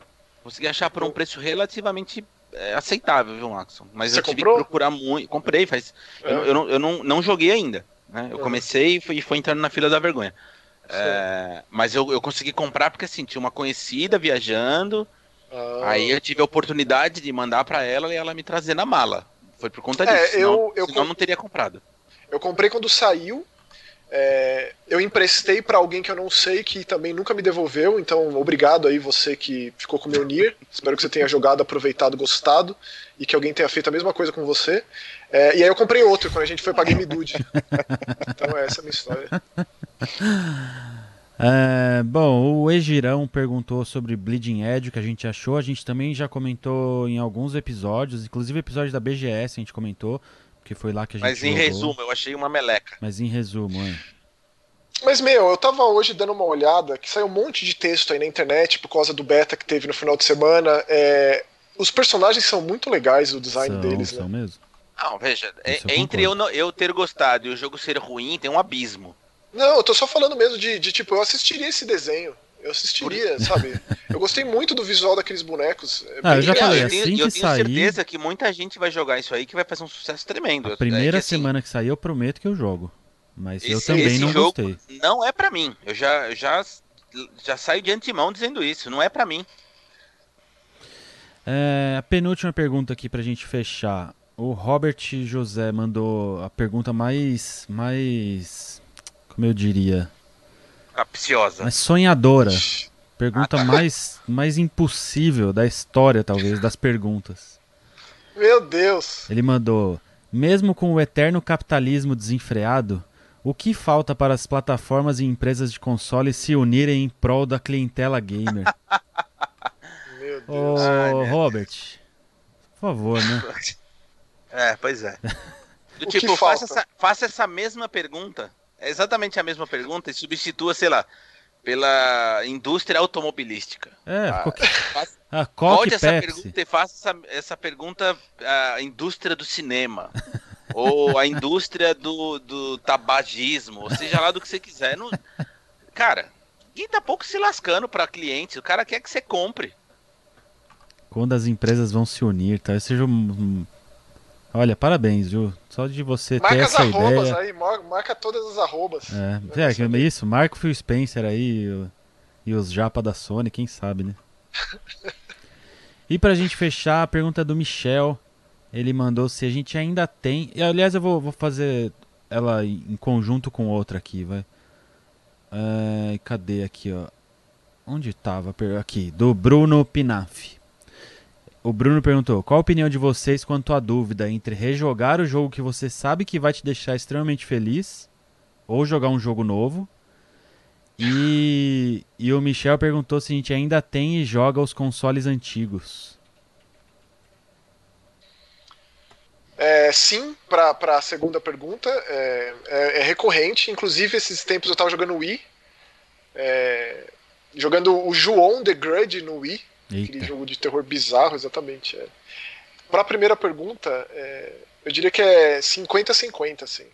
consegui achar por um preço relativamente é, aceitável, viu, Maxon? Mas Você eu tive comprou? que procurar muito. Comprei, faz. É. Eu, eu não, eu não, não joguei ainda. Né? Eu Uhum. comecei e fui, foi entrando na fila da vergonha. É, mas eu, eu consegui comprar porque assim, tinha uma conhecida viajando. Ah, Aí eu tive a oportunidade de mandar pra ela e ela me trazer na mala. Foi por conta É, disso. senão, eu- eu senão com- não teria comprado. Eu comprei quando saiu. É, eu emprestei pra alguém que eu não sei que também nunca me devolveu, então obrigado aí você que ficou com o meu Nier. Espero que você tenha jogado, aproveitado, gostado e que alguém tenha feito a mesma coisa com você. É, e aí eu comprei outro quando a gente foi pra Game Dude. então essa é a minha história. É, bom, o Egirão perguntou sobre Bleeding Edge, o que a gente achou. A gente também já comentou em alguns episódios, inclusive episódio da BGS a gente comentou, porque foi lá que a gente Mas em jogou. resumo, eu achei uma meleca. Mas em resumo, é. Mas, meu, eu tava hoje dando uma olhada, que saiu um monte de texto aí na internet por causa do beta que teve no final de semana. É, Os personagens são muito legais, o design são, deles, são né? mesmo. Não, veja, é- eu entre eu, não- eu ter gostado e o jogo ser ruim, tem um abismo. Não, eu tô só falando mesmo de, de, tipo, eu assistiria esse desenho. Eu assistiria, sabe? Eu gostei muito do visual daqueles bonecos. É Ah, eu já falei, eu tenho, assim eu que tenho sair- certeza que muita gente vai jogar isso aí que vai fazer um sucesso tremendo. A É primeira que, assim, semana que sair eu prometo que eu jogo. Mas eu Esse- também esse não jogo- gostei. Não é pra mim. Eu já, eu já, já saio de antemão dizendo isso. Não é pra mim. É, a penúltima pergunta aqui pra gente fechar. O Robert José mandou a pergunta mais. mais. como eu diria? Capciosa. Mais sonhadora. Pergunta Ah, tá. mais, mais impossível da história, talvez, das perguntas. Meu Deus. Ele mandou: Mesmo com o eterno capitalismo desenfreado, o que falta para as plataformas e empresas de console se unirem em prol da clientela gamer? Meu Deus. Ô, Ai, Robert, por favor, né? É, pois é. Do tipo, faça essa, faça essa mesma pergunta, é exatamente a mesma pergunta, e substitua, sei lá, pela indústria automobilística. É, Ah, ficou que... faça- Ah, Coque Volte essa pergunta e faça essa, essa pergunta à indústria do cinema. ou a indústria do, do tabagismo, ou seja lá do que você quiser. Não... Cara, ninguém tá pouco se lascando pra clientes. O cara quer que você compre. Quando as empresas vão se unir, tá? Seja um- Olha, parabéns, viu? Só de você ter Marca as essa arrobas ideia. aí, mar- marca todas as arrobas. É, é, é isso, Marco Phil Spencer aí e o- e os japa da Sony, quem sabe, né? E pra gente fechar, a pergunta do Michel. Ele mandou se a gente ainda tem. E, aliás, eu vou, vou fazer ela em conjunto com outra aqui, vai. É, cadê aqui, ó? Onde tava? Aqui, do Bruno Pinaf. O Bruno perguntou: qual a opinião de vocês quanto à dúvida entre rejogar o jogo que você sabe que vai te deixar extremamente feliz ou jogar um jogo novo? E, e o Michel perguntou se a gente ainda tem e joga os consoles antigos. É, sim, pra, pra segunda pergunta, é, é- é recorrente. Inclusive, esses tempos eu tava jogando Wii. é, jogando o João The Grudge no Wii. Aquele Eita. jogo de terror bizarro, exatamente. É. Pra primeira pergunta, é, eu diria que é 50-50, assim,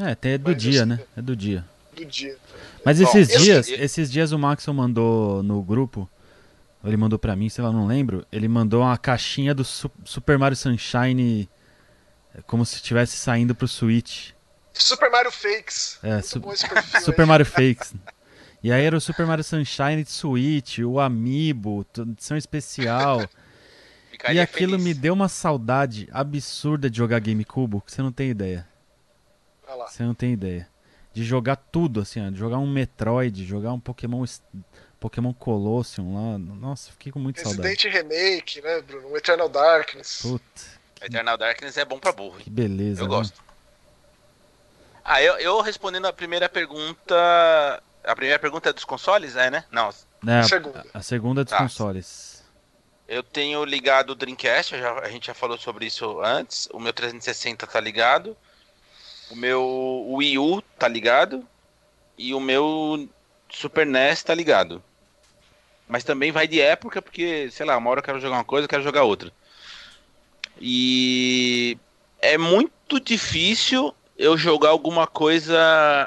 É, até é do Mas dia, assim, né? É do dia. do dia. Mas Bom, esses esse- dias, eu- esses dias o Maxon mandou no grupo, ou ele mandou pra mim, sei lá, não lembro. Ele mandou uma caixinha do Su- Super Mario Sunshine é, como se estivesse saindo pro Switch. Super Mario Fakes. É, su- bom esse Super aí. Mario Fakes. E aí era o Super Mario Sunshine de Switch, o Amiibo, edição especial. e aquilo feliz. me deu uma saudade absurda de jogar GameCube, que você não tem ideia. Você não tem ideia. De jogar tudo, assim, ó, de jogar um Metroid, jogar um Pokémon, Pokémon Colosseum lá. Nossa, fiquei com muita saudade. Resident Remake, né, Bruno? Eternal Darkness. Puta, Eternal Darkness é bom pra burro. que beleza. Eu né? gosto. Ah, eu, eu respondendo a primeira pergunta. A primeira pergunta é dos consoles, é, né? Não. É, a, Segunda. a segunda dos Tá. consoles. Eu tenho ligado o Dreamcast, já- a gente já falou sobre isso antes. O meu 360 tá ligado. O meu Wii U tá ligado. E o meu Super NES tá ligado. Mas também vai de época, porque, sei lá, uma hora eu quero jogar uma coisa, eu quero jogar outra. E é muito difícil eu jogar alguma coisa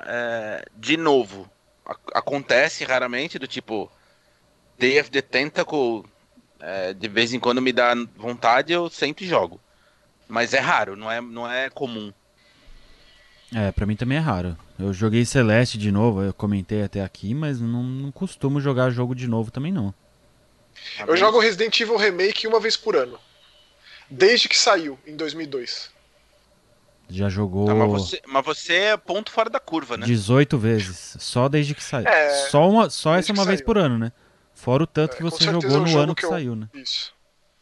é, de novo. Ac- Acontece raramente, do tipo Day of the Tentacle, é, de vez em quando me dá vontade, eu sempre jogo. Mas é raro, não é, não é comum. É, pra mim também é raro. Eu joguei Celeste de novo, eu comentei até aqui, mas não, não costumo jogar jogo de novo também não. Eu jogo Resident Evil Remake uma vez por ano. Desde que saiu, em 2002. Já jogou Tá, mas, você, mas você é ponto fora da curva, né? 18 vezes, só desde que saiu. É, só uma, só essa que uma vez saiu. por ano, né? Fora o tanto É, que você jogou é um no ano que, que eu- saiu, né? Isso.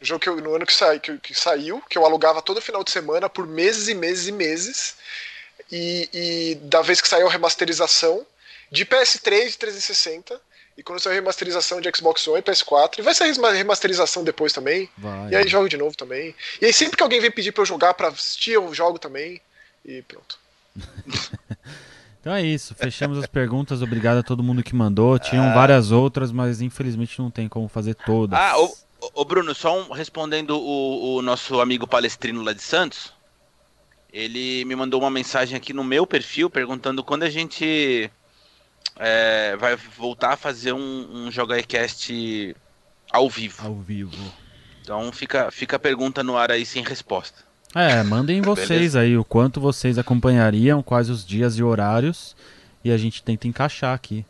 O jogo que eu, no ano que, sai, que, que saiu, que eu alugava todo final de semana por meses e meses e meses. E, e da vez que saiu a remasterização de PS3 e 360. E quando saiu a remasterização de Xbox One e PS4. E vai sair a remasterização depois também. Vai. E aí jogo de novo também. E aí sempre que alguém vem pedir pra eu jogar pra assistir, eu jogo também. E pronto. Então é isso, fechamos as perguntas. Obrigado a todo mundo que mandou. Ah. Tinham várias outras, mas infelizmente não tem como fazer todas. Ah, o- Ô, Bruno, só um, respondendo o, o, nosso amigo palestrino lá de Santos, ele me mandou uma mensagem aqui no meu perfil perguntando quando a gente é, vai voltar a fazer um, um Jogaicast ao vivo. Ao vivo. Então fica, fica a pergunta no ar aí sem resposta. É, mandem vocês Beleza? aí o quanto vocês acompanhariam, quais os dias e horários, e a gente tenta encaixar aqui.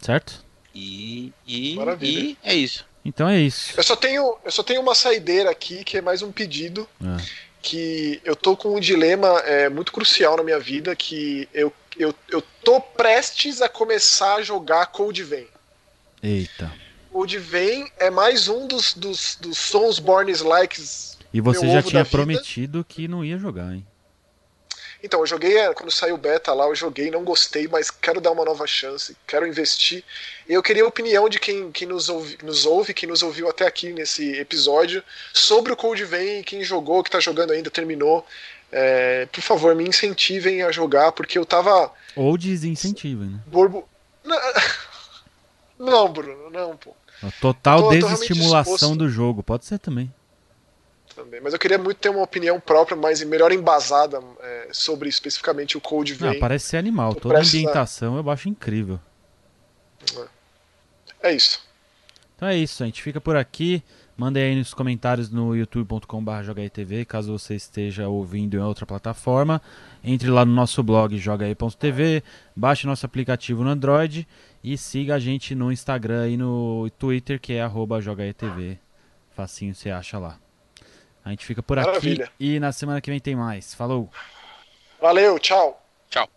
Certo? E, e, e é isso. Então é isso. Eu só tenho, eu só tenho uma saideira aqui, que é mais um pedido. É. Que eu tô com um dilema é, muito crucial na minha vida, que eu, eu, eu tô prestes a começar a jogar Code Vein. Eita. Code Vein é mais um dos, dos, dos sons Born Likes. E você já tinha prometido que não ia jogar, hein? Então, eu joguei, é, quando saiu o beta lá, eu joguei, não gostei, mas quero dar uma nova chance, quero investir. E eu queria a opinião de quem, quem nos, ouve, nos ouve, quem nos ouviu até aqui nesse episódio, sobre o Code Vein, quem jogou, que tá jogando ainda, terminou. É, por favor, me incentivem a jogar, porque eu tava. Ou desincentivem, né? Borbo... Não, Bruno, não, pô. A total tô, desestimulação tô do jogo, pode ser também também. Mas eu queria muito ter uma opinião própria, mas melhor embasada é, sobre especificamente o Code Vein. Ah, parece ser animal. Toda a ambientação eu acho incrível. É. é isso. Então é isso, a gente fica por aqui. Mandem aí nos comentários no youtube.com.br jogaitv, caso você esteja ouvindo em outra plataforma. Entre lá no nosso blog jogaí.tv, baixe nosso aplicativo no Android e siga a gente no Instagram e no Twitter, que é arroba jogaitv. Facinho você acha lá. A gente fica por Maravilha. aqui e na semana que vem tem mais. Falou. Valeu, tchau. Tchau.